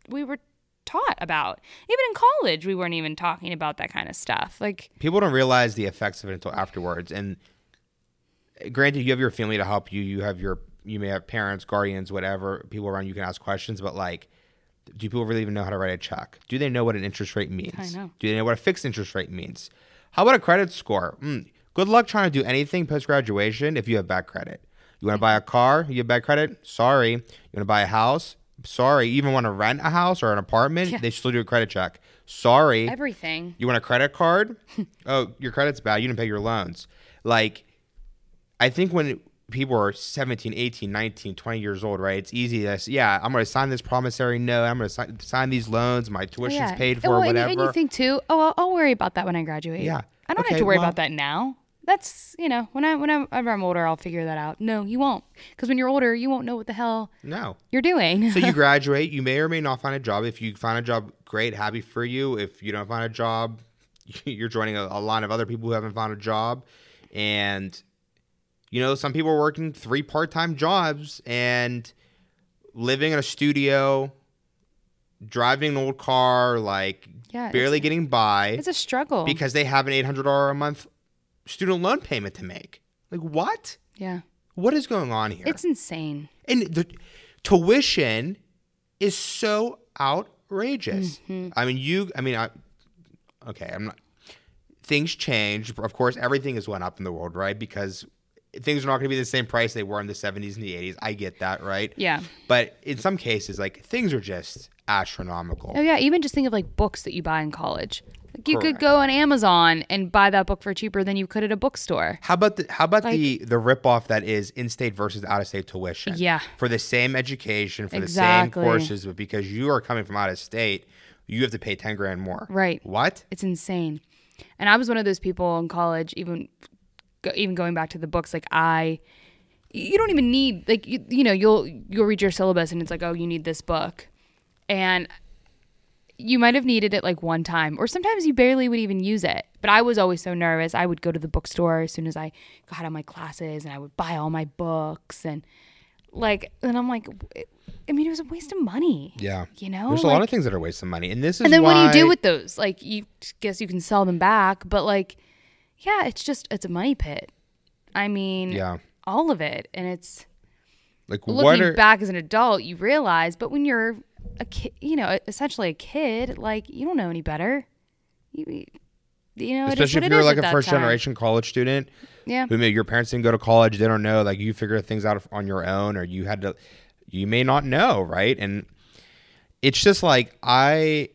we were taught about. Even in college, we weren't even talking about that kind of stuff. Like, People don't realize the effects of it until afterwards. And granted, you have your family to help you. You have your, you may have parents, guardians, whatever, people around you can ask questions. But like, do people really even know how to write a check? Do they know what an interest rate means? I know. Do they know what a fixed interest rate means? How about a credit score? Mm, good luck trying to do anything post graduation if you have bad credit. You want to buy a car? You have bad credit? Sorry. You want to buy a house? Sorry. You even want to rent a house or an apartment? Yeah. They still do a credit check. Sorry. everything. You want a credit card? oh, your credit's bad. You didn't pay your loans. Like, I think when people are 17, 18, 19, 20 years old, right? It's easy to say, yeah, I'm going to sign this promissory note. I'm going to sign, sign these loans. My tuition's paid oh, for, well, and you- whatever. And you think too, oh, I'll, I'll worry about that when I graduate. Yeah. I don't Okay, have to worry well- about that now. That's you know when I when I'm, whenever I'm older, I'll figure that out. No, you won't, because when you're older, you won't know what the hell no. you're doing. So you graduate. You may or may not find a job. If you find a job, great, happy for you. If you don't find a job, you're joining a, a line of other people who haven't found a job. And, you know, some people are working three part time jobs and living in a studio, driving an old car, like Yeah, barely getting by it's a struggle. because they have an $800 a month student loan payment to make. Like, what? yeah, What is going on here? it's insane. and the tuition is so outrageous. Mm-hmm. I mean, you. I mean, I. Okay, I'm not. Things change. Of course, everything has went up in the world, right? Because things are not going to be the same price they were in the 70s and the 80s. I get that, right? Yeah. But in some cases, like things are just astronomical. Oh yeah, even just think of like books that you buy in college. Like, you could go on Amazon and buy that book for cheaper than you could at a bookstore. How about the how about the the ripoff that is in-state versus out-of-state tuition? Yeah. For the same education, for Exactly. the same courses, but because you are coming from out of state, you have to pay ten grand more. Right. What? It's insane. And I was one of those people in college, even go, even going back to the books. Like I, you don't even need like you, you know you'll you'll read your syllabus and it's like oh you need this book, and you might have needed it like one time or sometimes you barely would even use it. But I was always so nervous. I would go to the bookstore as soon as I got out of my classes and I would buy all my books and like and I'm like I mean it was a waste of money. Yeah. You know, There's a lot of things that are wasting money, and this is and then what do you do with those? Like, you guess you can sell them back, but like, yeah, it's just it's a money pit. I mean, Yeah. all of it, and it's like what looking are back as an adult, you realize. But when you're a kid, you know, essentially a kid, like you don't know any better. You, you know, especially if you're like a first time. generation college student Yeah, who maybe your parents didn't go to college, they don't know, like you figure things out on your own, or you had to, you may not know, right? And it's just like I,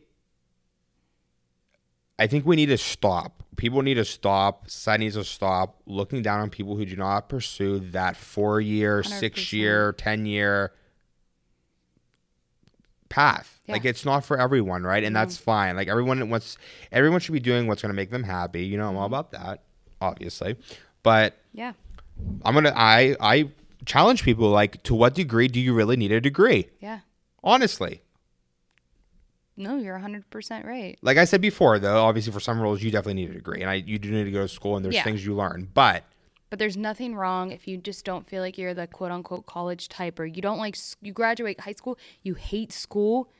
I think we need to stop. People need to stop. Society needs to stop looking down on people who do not pursue that four year, six 100%. year, ten year path. Yeah. Like it's not for everyone, right? And that's fine. Like everyone wants, everyone should be doing what's going to make them happy. You know, I'm all Mm-hmm. about that, obviously. But yeah, I'm gonna, I, I challenge people like, to what degree do you really need a degree? yeah. Honestly, No, you're 100 percent right. like I said before, though, obviously for some roles you definitely need a degree, and I, you do need to go to school, and there's Yeah. things you learn. But But there's nothing wrong if you just don't feel like you're the quote unquote college type or you don't like, you graduate high school, you hate school.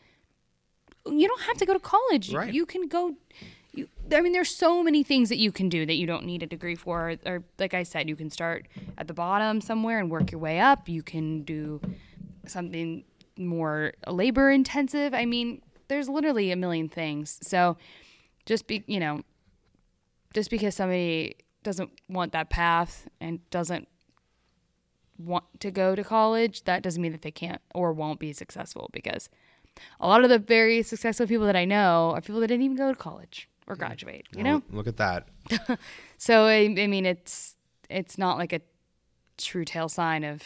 You don't have to go to college. Right. You can go. You, I mean, there's so many things that you can do that you don't need a degree for. Or, like I said, you can start at the bottom somewhere and work your way up. You can do something more labor intensive. I mean, there's literally a million things. So just be, you know, just because somebody doesn't want that path and doesn't want to go to college, that doesn't mean that they can't or won't be successful because a lot of the very successful people that I know are people that didn't even go to college or graduate, you know? Look at that. So I, I mean, it's it's not like a true tale sign of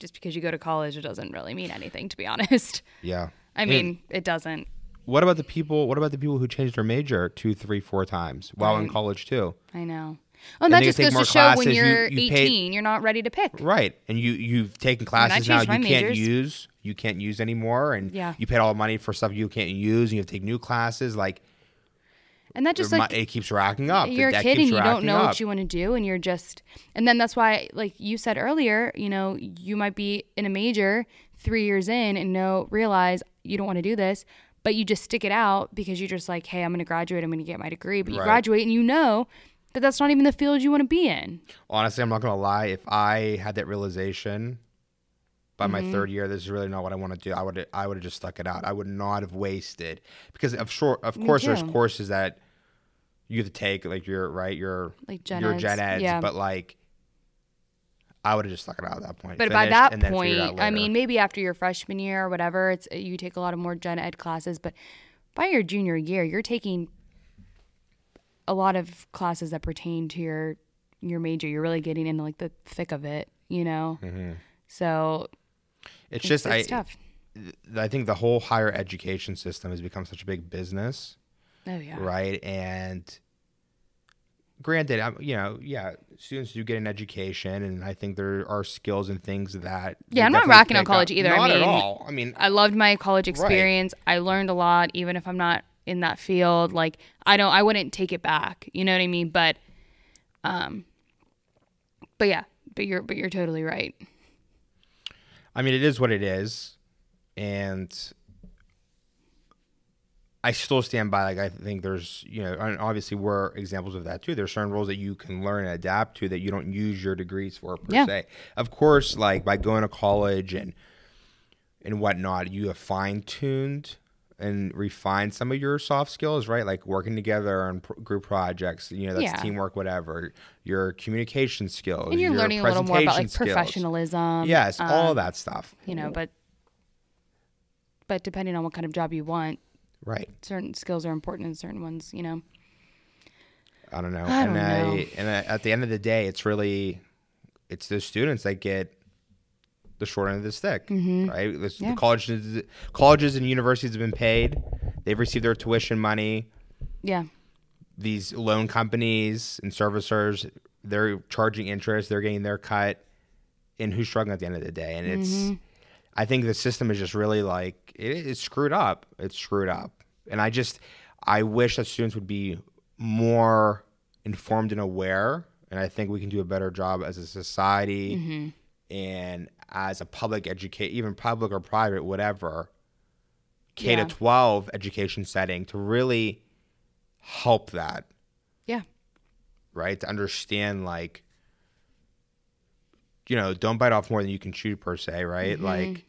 just because you go to college, it doesn't really mean anything. To be honest, Yeah. I And mean, it doesn't. What about the people? What about the people who changed their major two, three, four times while in college too? I know. Oh, and that just goes to show when classes, you- you're you paid- 18, you're not ready to pick. Right, and you you've taken classes now you can't majors. use. You can't use anymore, and Yeah. you paid all the money for stuff you can't use, and you have to take new classes. Like, And that just like it keeps racking up. You're a kid and you don't know up. what you want to do and you're just and then that's why like you said earlier you know you might be in a major three years in and know realize you don't want to do this but you just stick it out because you're just like hey i'm going to graduate i'm going to get my degree but you Right. graduate and you know that that's not even the field you want to be in Honestly, I'm not gonna lie. If I had that realization by my Mm-hmm. third year, this is really not what I want to do. I would I would have just stuck it out. I would not have wasted because of short. Of Me course, there's courses that you have to take, like your right, your like gen your eds. gen eds, yeah but like. I would have just stuck it out at that point. but by that and then figured it out point, I mean, maybe after your freshman year or whatever, it's you take a lot of more gen ed classes. But by your junior year, you're taking a lot of classes that pertain to your your major. You're really getting into like the thick of it, you know. Mm-hmm. So it's it's, just it's I. tough. I think the whole higher education system has become such a big business, Oh yeah, right? And granted, I'm, you know, yeah, students do get an education, and I think there are skills and things that. Yeah, I'm not racking on pick up. college either. I Not at all. I mean, I loved my college experience. I learned a lot, even if I'm not in that field. Like I don't, I wouldn't take it back. You know what I mean? But, um, but yeah, but you're, but you're totally right. I mean, it is what it is, and I still stand by. Like, I think there's, you know, and obviously we're examples of that too. There's certain roles that you can learn and adapt to that you don't use your degrees for per Yeah. se. Of course, like by going to college and and whatnot, you have fine tuned and refined some of your soft skills, right? Like working together on pr- group projects. You know, that's Yeah. teamwork, whatever. Your communication skills, And you're your learning a little more about like skills. professionalism. Yes, all um, of that stuff. You know, but, but depending on what kind of job you want, Right. certain skills are important and certain ones, you know. I don't know. I and don't I, know. and I, at the end of the day, it's really it's the students that get the short end of the stick, right? This, Mm-hmm. Yeah. The colleges, colleges and universities have been paid. They've received their tuition money. Yeah. These loan companies and servicers, they're charging interest. They're getting their cut. And who's struggling at the end of the day? And it's, Mm-hmm. I think the system is just really like it, it's screwed up. It's screwed up. And I just, I wish that students would be more informed and aware. And I think we can do a better job as a society Mm-hmm. and as a public educate, even public or private, whatever, K to twelve education setting to really help that, Yeah. right? To understand, like, you know, don't bite off more than you can chew, per se, right? Mm-hmm. Like,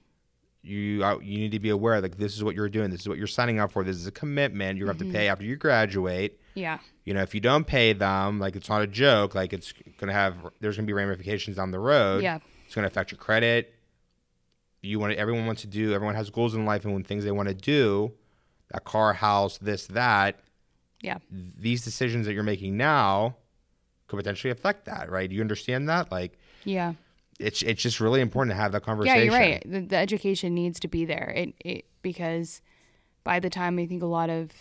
you uh, you need to be aware, like, this is what you're doing. This is what you're signing up for. This is a commitment you have Mm-hmm. to pay after you graduate. Yeah. You know, if you don't pay them, like, it's not a joke. Like, it's gonna have there's gonna be ramifications down the road. Yeah. It's going to affect your credit. You want to, everyone wants to do. Everyone has goals in life and when things they want to do, a car, house, this, that. Yeah. These decisions that you're making now could potentially affect that, right? Do you understand that? Like, Yeah. It's it's just really important to have that conversation. Yeah, you're right. The, the education needs to be there. It, it because by the time I think a lot of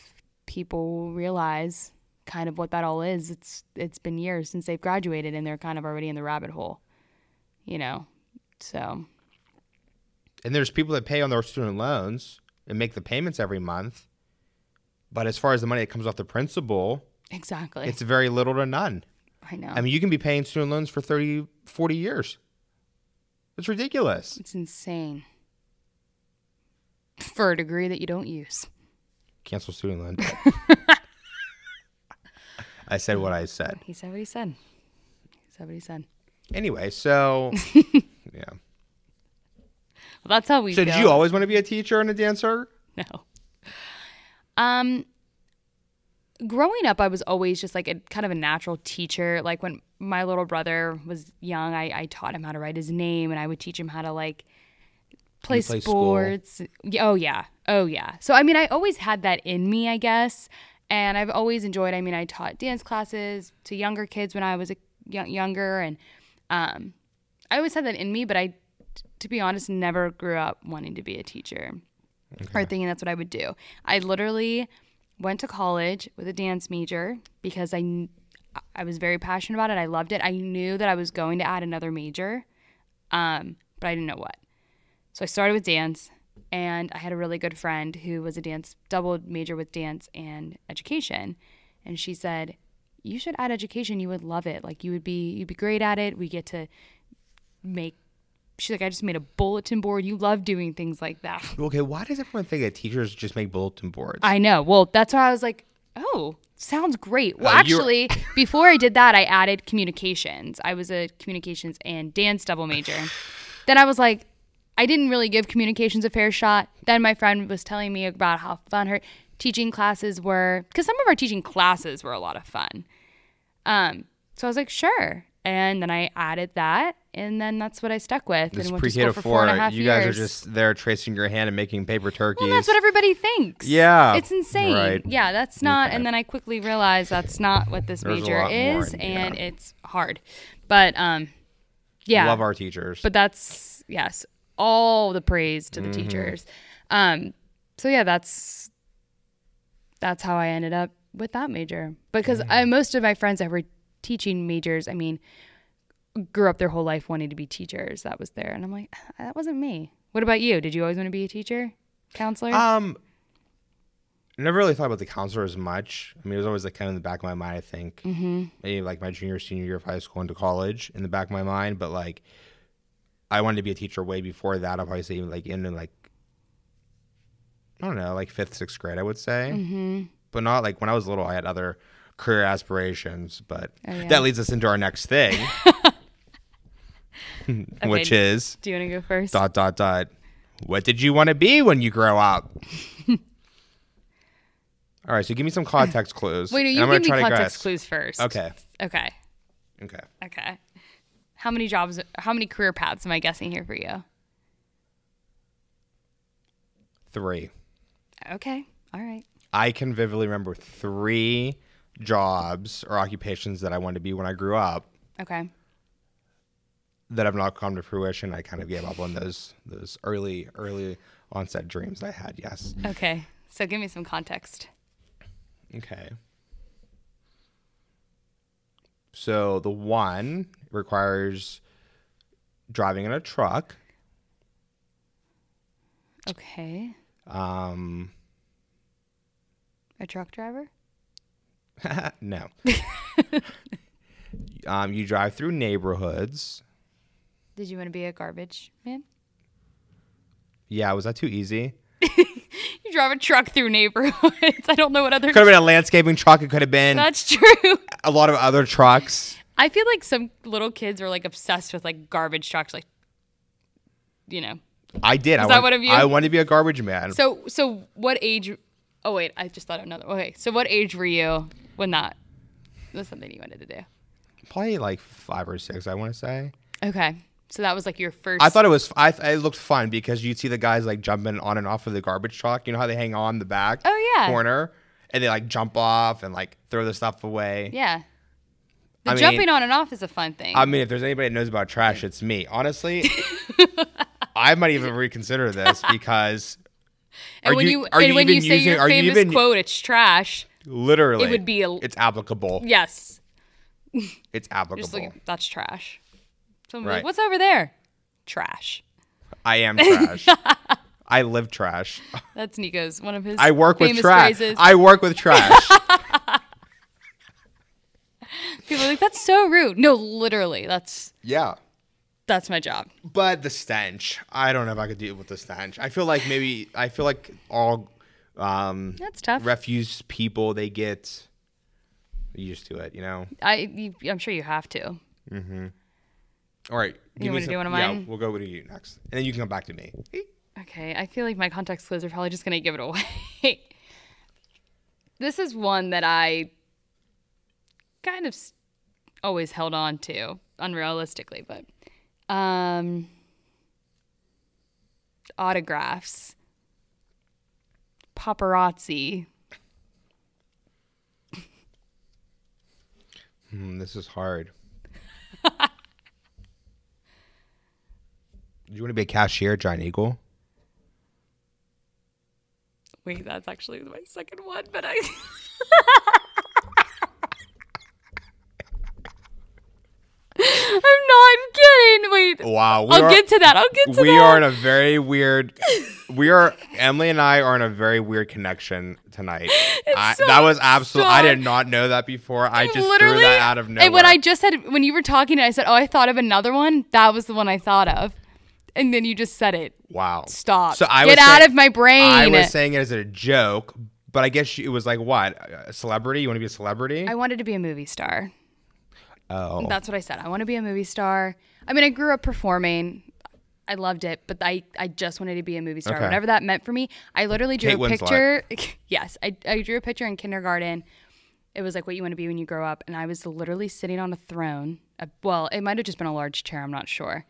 people realize kind of what that all is, it's it's been years since they've graduated and they're kind of already in the rabbit hole. You know. So, And there's people that pay on their student loans and make the payments every month. But as far as the money that comes off the principal, exactly. it's very little to none. I know. I mean, you can be paying student loans for 30, 40 years. It's ridiculous. it's insane. For a degree that you don't use. Cancel student loan debt. I said what I said. He said what he said. He said what he said. Anyway, so yeah. Well, that's how we So feel. did you always want to be a teacher and a dancer? No. Um growing up I was always just like a kind of a natural teacher. Like when my little brother was young, I, I taught him how to write his name and I would teach him how to like play play sports. Y- Oh yeah. Oh yeah. So I mean I always had that in me, I guess. And I've always enjoyed I mean I taught dance classes to younger kids when I was a younger and um I always had that in me, but I to be honest never grew up wanting to be a teacher or thinking that's what I would do. I literally went to college with a dance major because I I was very passionate about it. I loved it. I knew that I was going to add another major, um, but I didn't know what. So I started with dance, and I had a really good friend who was a dance double major with dance and education, and she said, "You should add education. You would love it. Like you would be you'd be great at it. We get to make." She's like, "I just made a bulletin board. You love doing things like that." Okay, why does everyone think that teachers just make bulletin boards? I know. Well, that's why I was like, oh, sounds great. Well, Uh, actually, before I did that, I added communications. I was a communications and dance double major. then I was like, I didn't really give communications a fair shot. Then my friend was telling me about how fun her teaching classes were, because some of our teaching classes were a lot of fun. Um, so I was like, sure. And then I added that, and then that's what I stuck with. this and went to pre K school to for four and a four, you years. guys are just there tracing your hand and making paper turkeys. Well, that's what everybody thinks. Yeah, It's insane. right. Yeah, that's not. Okay. And then I quickly realized that's not what this There's major is, in- and yeah. it's hard. But um, yeah. Love our teachers. but that's yes, all the praise to the Mm-hmm. teachers. Um, so yeah, that's that's how I ended up with that major because I, Mm-hmm. most of my friends that were teaching majors, I mean, grew up their whole life wanting to be teachers. That was there, and I'm like, that wasn't me. What about you? Did you always want to be a teacher, counselor? Um, never really thought about the counselor as much. I mean, it was always like kind of in the back of my mind. I think mm-hmm. maybe like my junior, senior year of high school into college in the back of my mind. But like, I wanted to be a teacher way before that. I'll probably say like in like I don't know, like fifth, sixth grade, I would say. Mm-hmm. But not like when I was little. I had other career aspirations. But Oh, yeah. that leads us into our next thing, which is Do you want to go first? dot dot dot. What did you want to be when you grow up? All right, so give me some context clues. Wait, no, you give me context clues first. Okay, Okay. okay. Okay. How many jobs? How many career paths am I guessing here for you? Three. Okay. All right. I can vividly remember three jobs or occupations that I wanted to be when I grew up Okay. That have not come to fruition. I kind of gave up on those those early early onset dreams I had. Yes. Okay. So give me some context. Okay. So the one requires driving in a truck. Okay. Um, A truck driver? no. um, you drive through neighborhoods. Did you want to be a garbage man? Yeah, was that too easy? You drive a truck through neighborhoods. I don't know what other. Could have been a landscaping truck. It could have been That's true. a lot of other trucks. I feel like some little kids are like obsessed with like garbage trucks, like, you know. I did. I that want- one of you? I wanted to be a garbage man. So, so what age? Oh wait, I just thought of another. Okay, so what age were you when that was something you wanted to do? Probably like five or six. I want to say. Okay, so that was like your first. I thought it was. I it looked fun because you'd see the guys like jumping on and off of the garbage truck. You know how they hang on the back Oh, yeah. corner, and they like jump off and like throw the stuff away. Yeah. The I mean- jumping on and off is a fun thing. I mean, if there's anybody that knows about trash, it's me. Honestly, I might even reconsider this because and when you- you, are and you when you say using- your are you famous even- quote, it's trash. literally, It would be a- it's applicable. Yes, It's applicable. just like that's trash. Someone Right. like, what's over there? Trash. I am trash. I live trash. That's Nico's one of his. I work with trash. Phrases. I work with trash. People are like, that's so rude. No, literally, that's Yeah. that's my job. But the stench, I don't know if I could deal with the stench. I feel like maybe I feel like all um, That's tough. refuse people they get used to it. You know. I, you, I'm sure you have to. All right. give me wanna do one of mine? Yeah, we'll go with you next, and then you can come back to me. Okay, I feel like my context clues are probably just gonna give it away. this is one that I kind of always held on to, unrealistically, but um, autographs, paparazzi. Hmm, this is hard. You want to be a cashier, at Giant Eagle? Wait, that's actually my second one, but I. I'm not kidding. Wait, Wow, I'll are, get to that. I'll get to we that. We are in a very weird. We are Emily and I are in a very weird connection tonight. I, so that was absolutely. I did not know that before. I just literally threw that out of nowhere. And when I just said when you were talking, I said, "Oh, I thought of another one." That was the one I thought of, and then you just said it. wow, Stop. So I get out of my brain. I was saying it as a joke, but I guess it was like what a celebrity. You want to be a celebrity? I wanted to be a movie star. oh, That's what I said. I want to be a movie star. I mean, I grew up performing. I loved it, but I, I just wanted to be a movie star. Okay. Whatever that meant for me. I literally drew Kate a picture. yes, I, I drew a picture in kindergarten. It was like what you want to be when you grow up, and I was literally sitting on a throne. Uh, well, it might have just been a large chair. I'm not sure.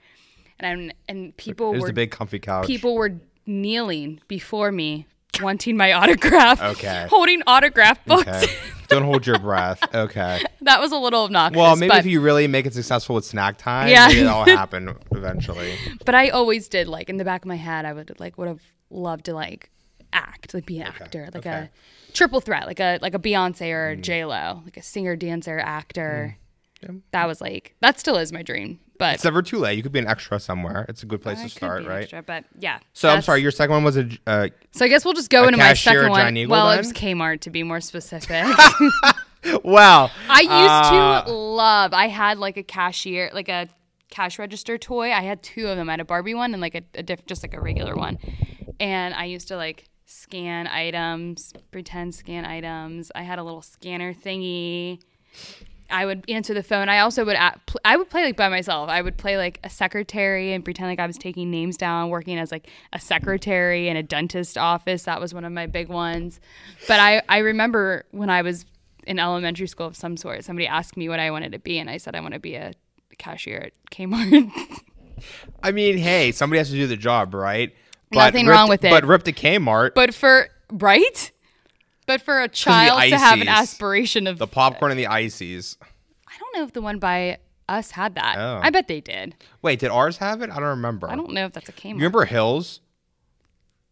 And and people it was were the big comfy couch. people were kneeling before me, wanting my autograph. Okay. holding autograph books. Okay. Don't hold your breath. Okay. that was a little obnoxious. Well, maybe if you really make it successful with snack time, Yeah. maybe that'll happen eventually. But I always did like in the back of my head, I would like would have loved to like act, like be an actor, like okay. Mm. a triple threat, like a like a Beyonce or a J Lo, like a singer, dancer, actor. Yeah. That was like that still is my dream. But It's never too late. You could be an extra somewhere. It's a good place I to could start, be right? extra, but yeah. So I'm sorry. Your second one was a. Uh, So I guess we'll just go into my cashier second one. Giant Eagle well, it then? was Kmart to be more specific. wow. I used Uh, to love. I had like a cashier, like a cash register toy. I had two of them. I had a Barbie one and like a, a diff, just like a regular one. And I used to like scan items, pretend scan items. I had a little scanner thingy. I would answer the phone. I also would I would play like by myself. I would play like a secretary and pretend like I was taking names down, working as like a secretary in a dentist office. That was one of my big ones. But I I remember when I was in elementary school of some sort, somebody asked me what I wanted to be, and I said I want to be a cashier at Kmart. I mean, hey, somebody has to do the job, right? Nothing Rip wrong with it. But rip to Kmart, but for right, but for a child to have an aspiration of the popcorn and the ices. I don't know if the one by us had that. Oh. I bet they did. Wait, did ours have it? I don't remember. I don't know if that's a Kmart. You remember Hills?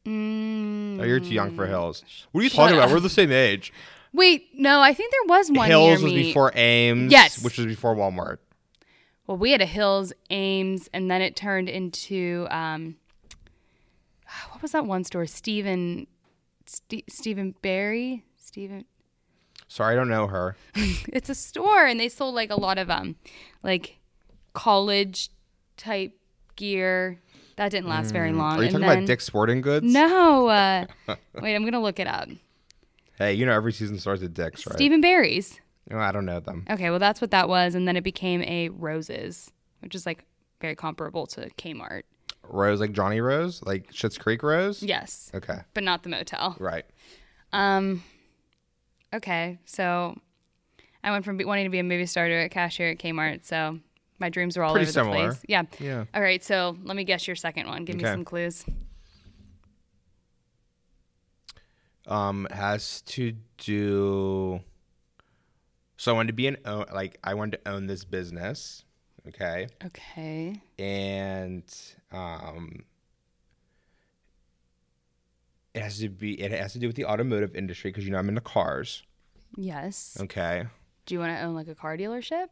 Mm, Oh, you're too young for Hills. What are you Shut talking about? We're the same age. Wait, no, I think there was one Hills was me. before Ames. Yes. Which was before Walmart. Well, we had a Hills, Ames, and then it turned into um, what was that one store? Stephen, Ste Stephen Barry, Stephen. Sorry, I don't know her. It's a store, and they sold like a lot of um, like college type gear. That didn't last very long. Mm. Are you and talking then, about Dick's Sporting Goods? No. Uh, wait, I'm gonna look it up. Hey, you know every season starts with Dick's, right? Steve and Barry's. No, I don't know them. Okay, well that's what that was, and then it became a Roses, which is like very comparable to Kmart. Rose, like Johnny Rose, like Schitt's Creek Rose. Yes, Okay, but not the motel. right. Um, okay, so I went from be- wanting to be a movie star to a cashier at Kmart. So my dreams were all Pretty over similar. the place. Yeah. Yeah. All right, so let me guess your second one. Give me Okay. some clues. Um, has to do. So I wanted to be an own, like I wanted to own this business. Okay. Okay. and um, it has to be it has to do with the automotive industry because you know I'm into cars. Yes. Okay, Do you want to own like a car dealership?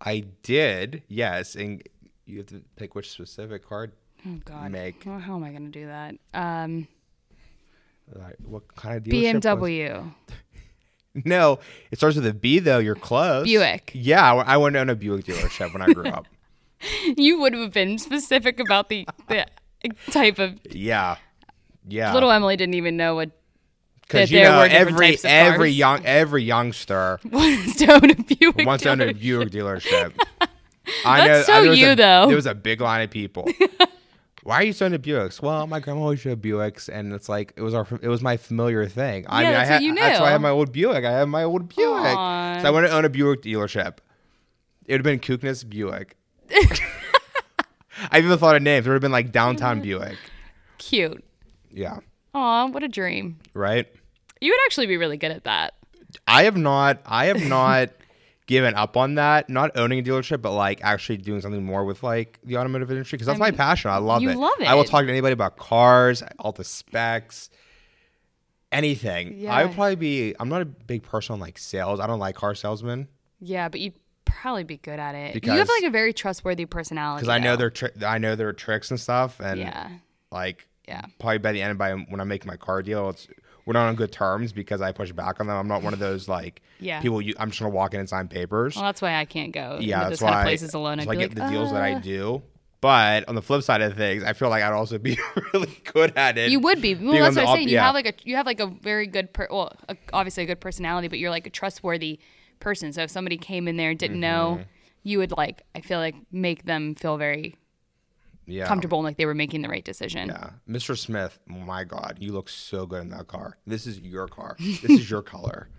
I did yes, and you have to pick which specific car. Oh God. Make. Well, how am I going to do that? Um, Like, what kind of BMW. No, it starts with a B though. You're close. Buick. Yeah, I I went to own a Buick dealership when I grew up. You would have been specific about the, the type of. Yeah, yeah. Little Emily didn't even know what because you know every every young every youngster was to own a Buick. wants to own a. Buick dealership. I That's so you, a, though. There was a big line of people. Why are you so into Buicks? Well, my grandma always drove Buicks, and it's like it was our it was my familiar thing. I Yeah, mean, that's I what had you that's why I knew. have my old Buick. I have my old Buick, Aw. so I want to own a Buick dealership. It would have been Kookness Buick. I even thought of names. It would have been like Downtown mm-hmm. Buick. Cute. Yeah, Aw, what a dream. right. You would actually be really good at that. I have not. I have not given up on that. Not owning a dealership, but like actually doing something more with like the automotive industry because that's my mean, passion. I love you it. love I will talk to anybody about cars, all the specs, anything. Yeah. I would probably be. I'm not a big person on like sales. I don't like car salesmen Yeah, but you'd probably be good at it. Because, you have like a very trustworthy personality. because I know their tri- I know their tricks and stuff, and Yeah. like Yeah. probably by the end by when I make my car deal, it's we're not on good terms because I push back on them. I'm not one of those like Yeah. people. You, I'm just gonna walk in and sign papers. Well, that's why I can't go. yeah, that's why. kind of places alone. Why I get like, the deals that I "Uh." do. But on the flip side of things, I feel like I'd also be really good at it. You would be. Well, that's what I'm op- saying. You yeah. have like a you have like a very good, per- well, a, obviously a good personality, but you're like a trustworthy person. So if somebody came in there and didn't Mm-hmm. know, you would like I feel like make them feel very yeah. comfortable and like they were making the right decision. Yeah, Mr. Smith. My God, you look so good in that car. This is your car. This is your color.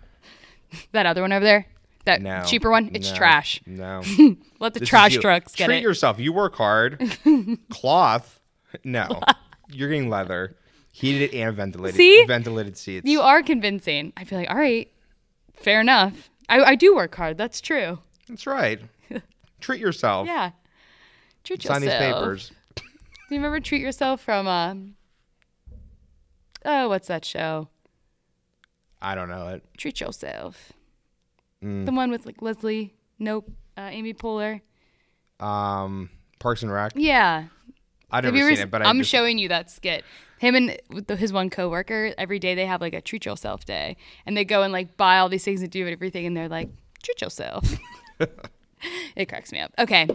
That other one over there, that No, cheaper one, it's no, trash. No, Let the This trash trucks get Treat it. Treat yourself. You work hard. Cloth. No, you're getting leather, heated and ventilated. See? ventilated seats. you are convincing. I feel like all right, fair enough. I, I do work hard. That's true. That's right. Treat yourself. Yeah. Treat Sign these papers. Do you remember Treat Yourself from um Oh, what's that show? I don't know it. Treat Yourself. Mm. The one with like Leslie, Nope, uh, Amy Poehler. Um, Parks and Rec. Yeah. I've never seen it, but I I'm just, showing you that skit. Him and the, his one coworker, every day they have like a treat yourself day, and they go and like buy all these things and do everything, and they're like treat yourself. it cracks me up. Okay,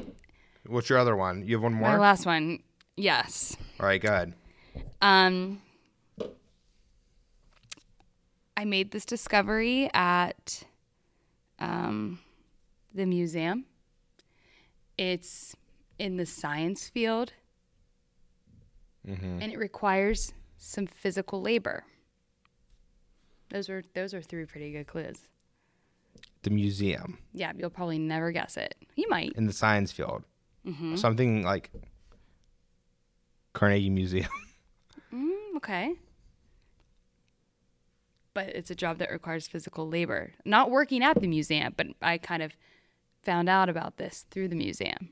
What's your other one? You have one more. my last one. Yes. All right, go ahead. Um, I made this discovery at um, the museum. It's in the science field, and it requires some physical labor. Those were those are three pretty good clues. The museum Yeah, you'll probably never guess it. You might. in the science field. Mm-hmm. Something like Carnegie Museum. Mm, okay. But it's a job that requires physical labor. Not working at the museum, but I kind of found out about this through the museum.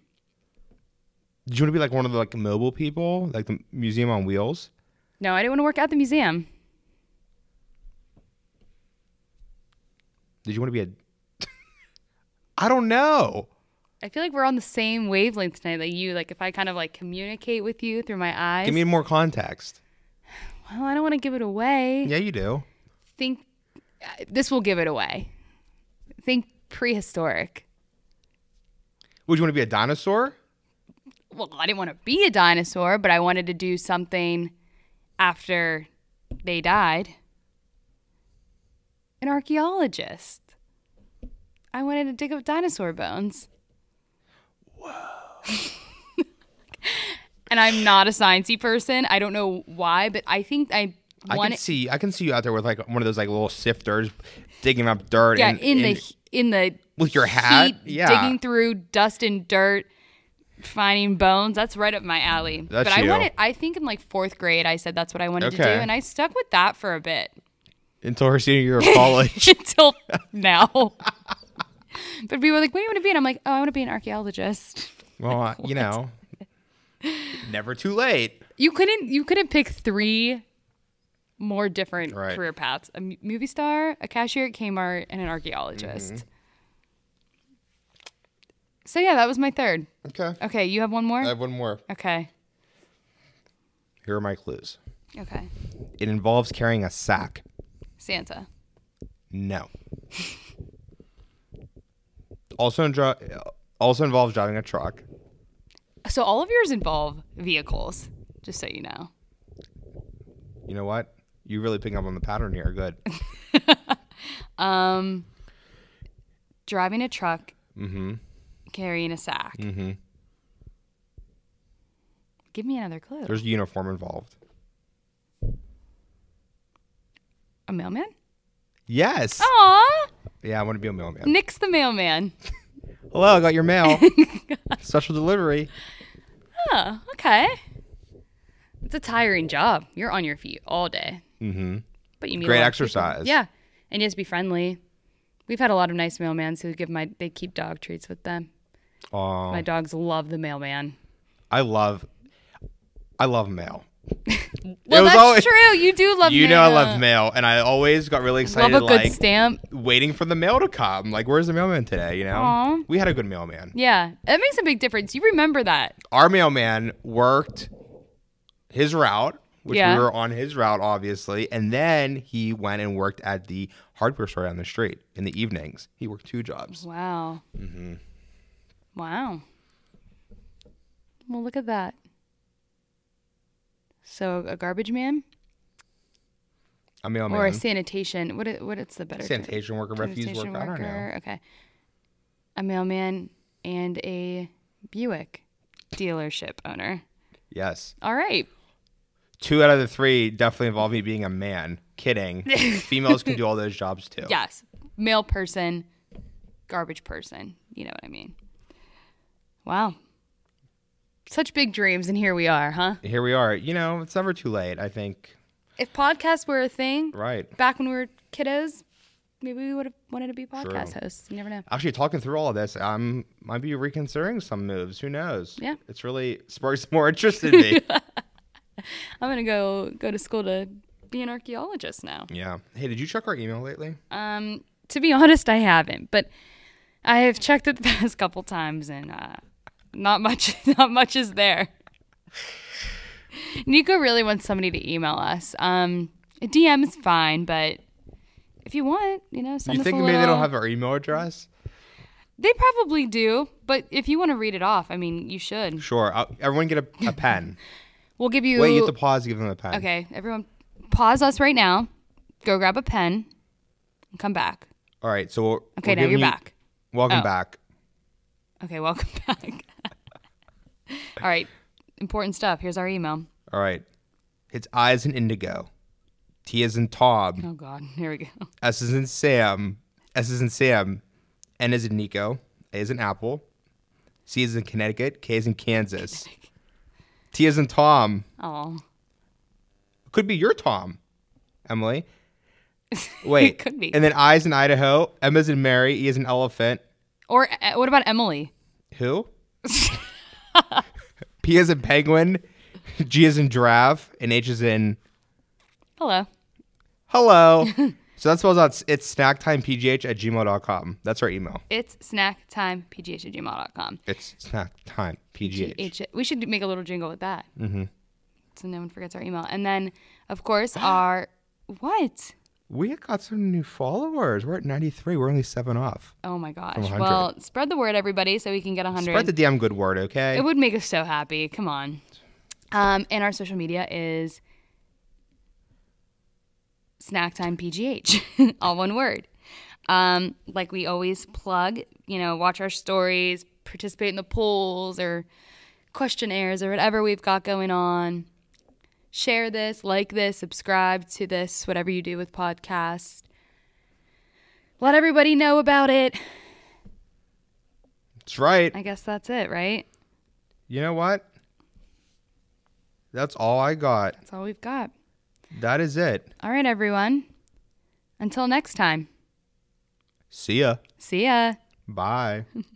Did you want to be like one of the like mobile people, like the museum on wheels? No, I didn't want to work at the museum. Did you want to be a? I don't know. I feel like we're on the same wavelength tonight. Like you, like if I kind of like communicate with you through my eyes. Give me more context. well, I don't want to give it away. Yeah, you do. Think uh, this will give it away. Think prehistoric. Would you want to be a dinosaur? well, I didn't want to be a dinosaur, but I wanted to do something after they died. An archaeologist. I wanted to dig up dinosaur bones. Whoa. and I'm not a sciencey person. I don't know why, but I think I I want can see. I can see you out there with like one of those like little sifters, digging up dirt. yeah, and, in and- the in the with your hat. heat, yeah, digging through dust and dirt, finding bones. That's right up my alley. That's but I you. wanted. I think in like fourth grade, I said that's what I wanted to do, and I stuck with that for a bit until her senior year of college. until now. but people were like, "What do you want to be?" And I'm like, "Oh, I want to be an archaeologist." well, uh, you know, never too late. You couldn't. You couldn't pick three more different Right. career paths: a m- movie star, a cashier at Kmart, and an archaeologist. Mm-hmm. So yeah, that was my third. Okay, Okay, you have one more. I have one more. okay. Here are my clues. Okay. It involves carrying a sack. Santa. No. Also, dri- also involves driving a truck. So all of yours involve vehicles, just so you know. You know what? You really picking up on the pattern here. Good. Um, driving a truck, Mm-hmm. carrying a sack. Mm-hmm. Give me another clue. There's uniform involved. a mailman? Yes. Aw, Yeah, I want to be a mailman. Nick's the mailman. Hello, I got your mail. Special delivery. Oh, okay. It's a tiring job. You're on your feet all day, Mm-hmm. but you meet a Great lot of people. exercise. Yeah, and you have to be friendly. We've had a lot of nice mailmans who give my they keep dog treats with them. Oh, My dogs love the mailman. I love, I love mail. Well, that's always- true. You do love. Mail. You mail. know I love mail, and I always got really excited, Love a good like stamp. waiting for the mail to come. Like, where's the mailman today? You know, Aw. we had a good mailman. Yeah, it makes a big difference. You remember that. Our mailman worked his route, which Yeah. we were on his route, obviously, and then he went and worked at the hardware store down the street in the evenings. He worked two jobs. Wow. Mm-hmm. Wow. Well, look at that. So a garbage man A mailman, or a sanitation? What? What? It's the better term? sanitation worker, refuse Sanitation worker. I don't know. worker. Okay. A mailman and a Buick dealership owner. Yes. All right. Two out of the three definitely involve me being a man. Kidding. Females can do all those jobs too. Yes. Male person, garbage person. You know what I mean. Wow. Such big dreams, and here we are, huh? Here we are. You know, it's never too late. I think. If podcasts were a thing Right. back when we were kiddos, maybe we would have wanted to be podcast True. hosts. You never know. Actually, talking through all of this, I'm might be reconsidering some moves. Who knows? Yeah. It's really sparks more interest in me. I'm gonna go go to school to be an archaeologist now. yeah. Hey, did you check our email lately? Um, to be honest, I haven't, but I have checked it the past couple times, and uh, not much, not much is there. Nico really wants somebody to email us. Um, a DM is fine, but if you want, you know, send you us think a maybe they don't have our email address? They probably do, but if you want to read it off, I mean, you should. Sure. I'll, everyone get a, a pen. We'll give you. Wait, you have to pause give them a pen. okay, everyone, pause us right now. Go grab a pen, and come back. All right. So we're, Okay, now you're you- back. Welcome Oh. back. Okay, welcome back. All right, important stuff. Here's our email. All right. It's I as in indigo. T as in Tom. Oh God, here we go. S is in Sam. S is in Sam. N is in Nico. A is in Apple. C is in Connecticut. K is in Kansas. T is in Tom. Oh, Could be your Tom, Emily. Wait. It could be. And then I is in Idaho. M is in Mary. E is in elephant. or uh, what about Emily? Who? P is in penguin. G is in giraffe. And H is in Hello. hello. so that spells out it's snacktimepgh at gmail.com. That's our email. It's snacktimepgh at gmail.com. It's snacktime pgh. H- we should make a little jingle with that. Mm-hmm. So no one forgets our email. And then, of course, our what? We got some new followers. We're at 93. We're only seven off. Oh my gosh. Well, spread the word, everybody, so we can get 100. Spread the damn good word, okay? It would make us so happy. Come on. Um, and our social media is Snacktime PGH, all one word. Um, like we always plug, you know, watch our stories, participate in the polls or questionnaires or whatever we've got going on. Share this, like this, subscribe to this, whatever you do with podcasts. Let everybody know about it. That's right. I guess that's it, right? You know what? That's all I got. That's all we've got. That is it. All right, everyone. Until next time. See ya. See ya. Bye.